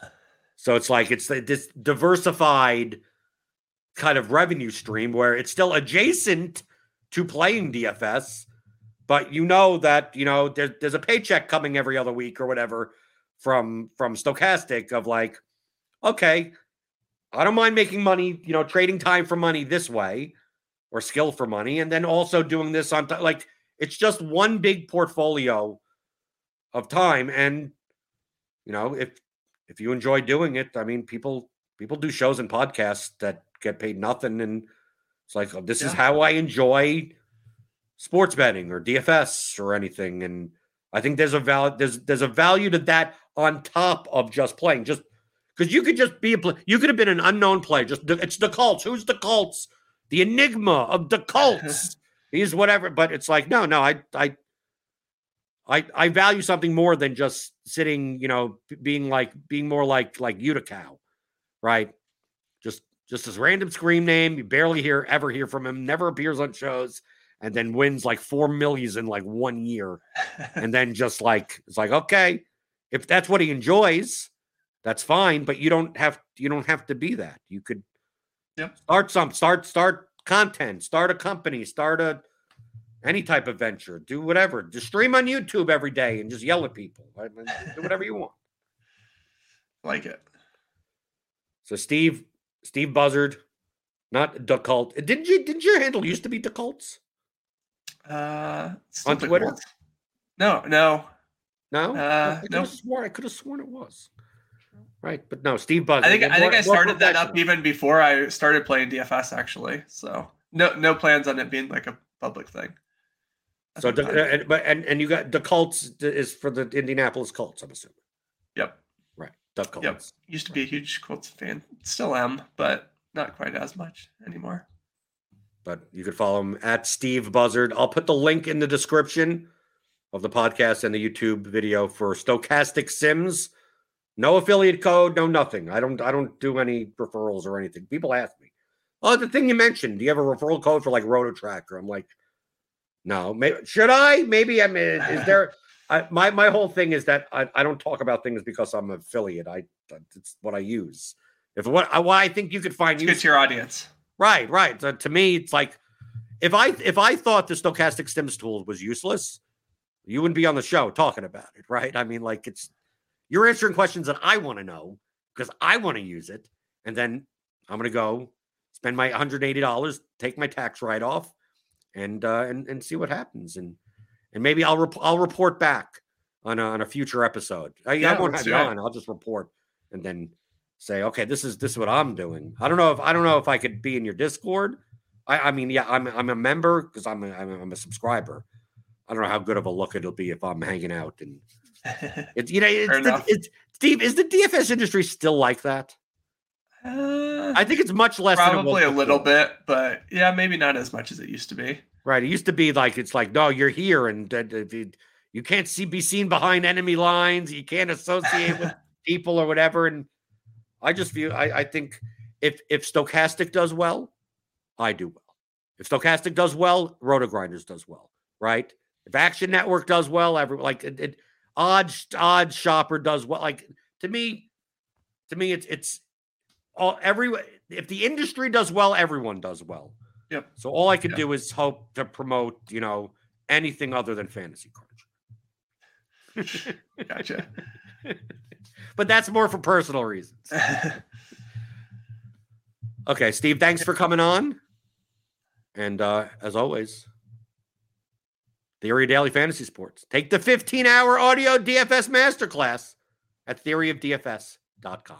[SPEAKER 1] So it's like it's this diversified kind of revenue stream where it's still adjacent to playing DFS, but you know that you know there's there's a paycheck coming every other week or whatever from from Stokastic of like, okay, I don't mind making money, you know, trading time for money this way or skill for money, and then also doing this on t- like it's just one big portfolio of time and you know if if you enjoy doing it i mean people people do shows and podcasts that get paid nothing and it's like oh, this yeah. is how i enjoy sports betting or dfs or anything and i think there's a value there's there's a value to that on top of just playing just because you could just be a play, you could have been an unknown player just it's dacoltz who's dacoltz the enigma of dacoltz he's whatever but it's like no no i i I I value something more than just sitting, you know, being like being more like like youdacao, right? Just just this random scream name, you barely hear ever hear from him, never appears on shows, and then wins like four millions in like one year, and then just like it's like okay, if that's what he enjoys, that's fine, but you don't have you don't have to be that. You could
[SPEAKER 2] yep.
[SPEAKER 1] start some start start content, start a company, start a any type of venture, do whatever. Just stream on YouTube every day and just yell at people. do whatever you want.
[SPEAKER 2] Like it.
[SPEAKER 1] So Steve, Steve Buzzard, not the Cult. Didn't you? Didn't your handle used to be dacoltz?
[SPEAKER 2] Uh,
[SPEAKER 1] on Twitter.
[SPEAKER 2] No, no,
[SPEAKER 1] no.
[SPEAKER 2] Uh,
[SPEAKER 1] I no. Sworn, I could have sworn it was. Right, but no, Steve Buzzard.
[SPEAKER 2] I think I think I started that up even before I started playing DFS. Actually, so no no plans on it being like a public thing.
[SPEAKER 1] So, and, but and and you got the Colts is for the Indianapolis Colts. I'm assuming.
[SPEAKER 2] Yep.
[SPEAKER 1] Right. dacoltz.
[SPEAKER 2] Yep. Used to be a huge Colts fan. Still am, but not quite as much anymore.
[SPEAKER 1] But you could follow him at Steve Buzzard. I'll put the link in the description of the podcast and the YouTube video for Stokastic Sims. No affiliate code, no nothing. I don't I don't do any referrals or anything. People ask me, Oh, the thing you mentioned, do you have a referral code for like RotoTracker? I'm like, no. Maybe, should I? Maybe I mean, is there I, my my whole thing is that I, I don't talk about things because I'm an affiliate. I it's what I use. If what I, I think you could find
[SPEAKER 2] it's good to your audience.
[SPEAKER 1] Right, right. So to me, it's like if I if I thought the Stokastic Sims tool was useless, you wouldn't be on the show talking about it, right? I mean, like it's you're answering questions that I want to know because I want to use it, and then I'm gonna go spend my $180, take my tax write off, and uh, and and see what happens, and and maybe I'll rep- I'll report back on a, on a future episode. I, yeah, I won't have on. I'll just report and then say, okay, this is this is what I'm doing. I don't know if I don't know if I could be in your Discord. I, I mean, yeah, I'm I'm a member because I'm a, I'm a, I'm a subscriber. I don't know how good of a look it'll be if I'm hanging out and it's you know it's, the, it's Steve. Is the DFS industry still like that? Uh, I think it's much less.
[SPEAKER 2] Probably a little bit, but yeah, maybe not as much as it used to be.
[SPEAKER 1] Right. It used to be like it's like no, you're here and uh, you, you can't see be seen behind enemy lines. You can't associate with people or whatever. And I just view. I, I think if if Stokastic does well, I do well. If Stokastic does well, RotoGrinders does well, right? If Action Network does well, every like it, it odds OddsShopper does well. Like to me, to me, it's it's all every if the industry does well, everyone does well.
[SPEAKER 2] Yep.
[SPEAKER 1] So all I could do is hope to promote, you know, anything other than fantasy
[SPEAKER 2] crunch. gotcha.
[SPEAKER 1] but that's more for personal reasons. okay, Steve, thanks for coming on. And uh, as always, Theory of Daily Fantasy Sports. Take the 15 hour audio DFS masterclass at theoryofdfs.com.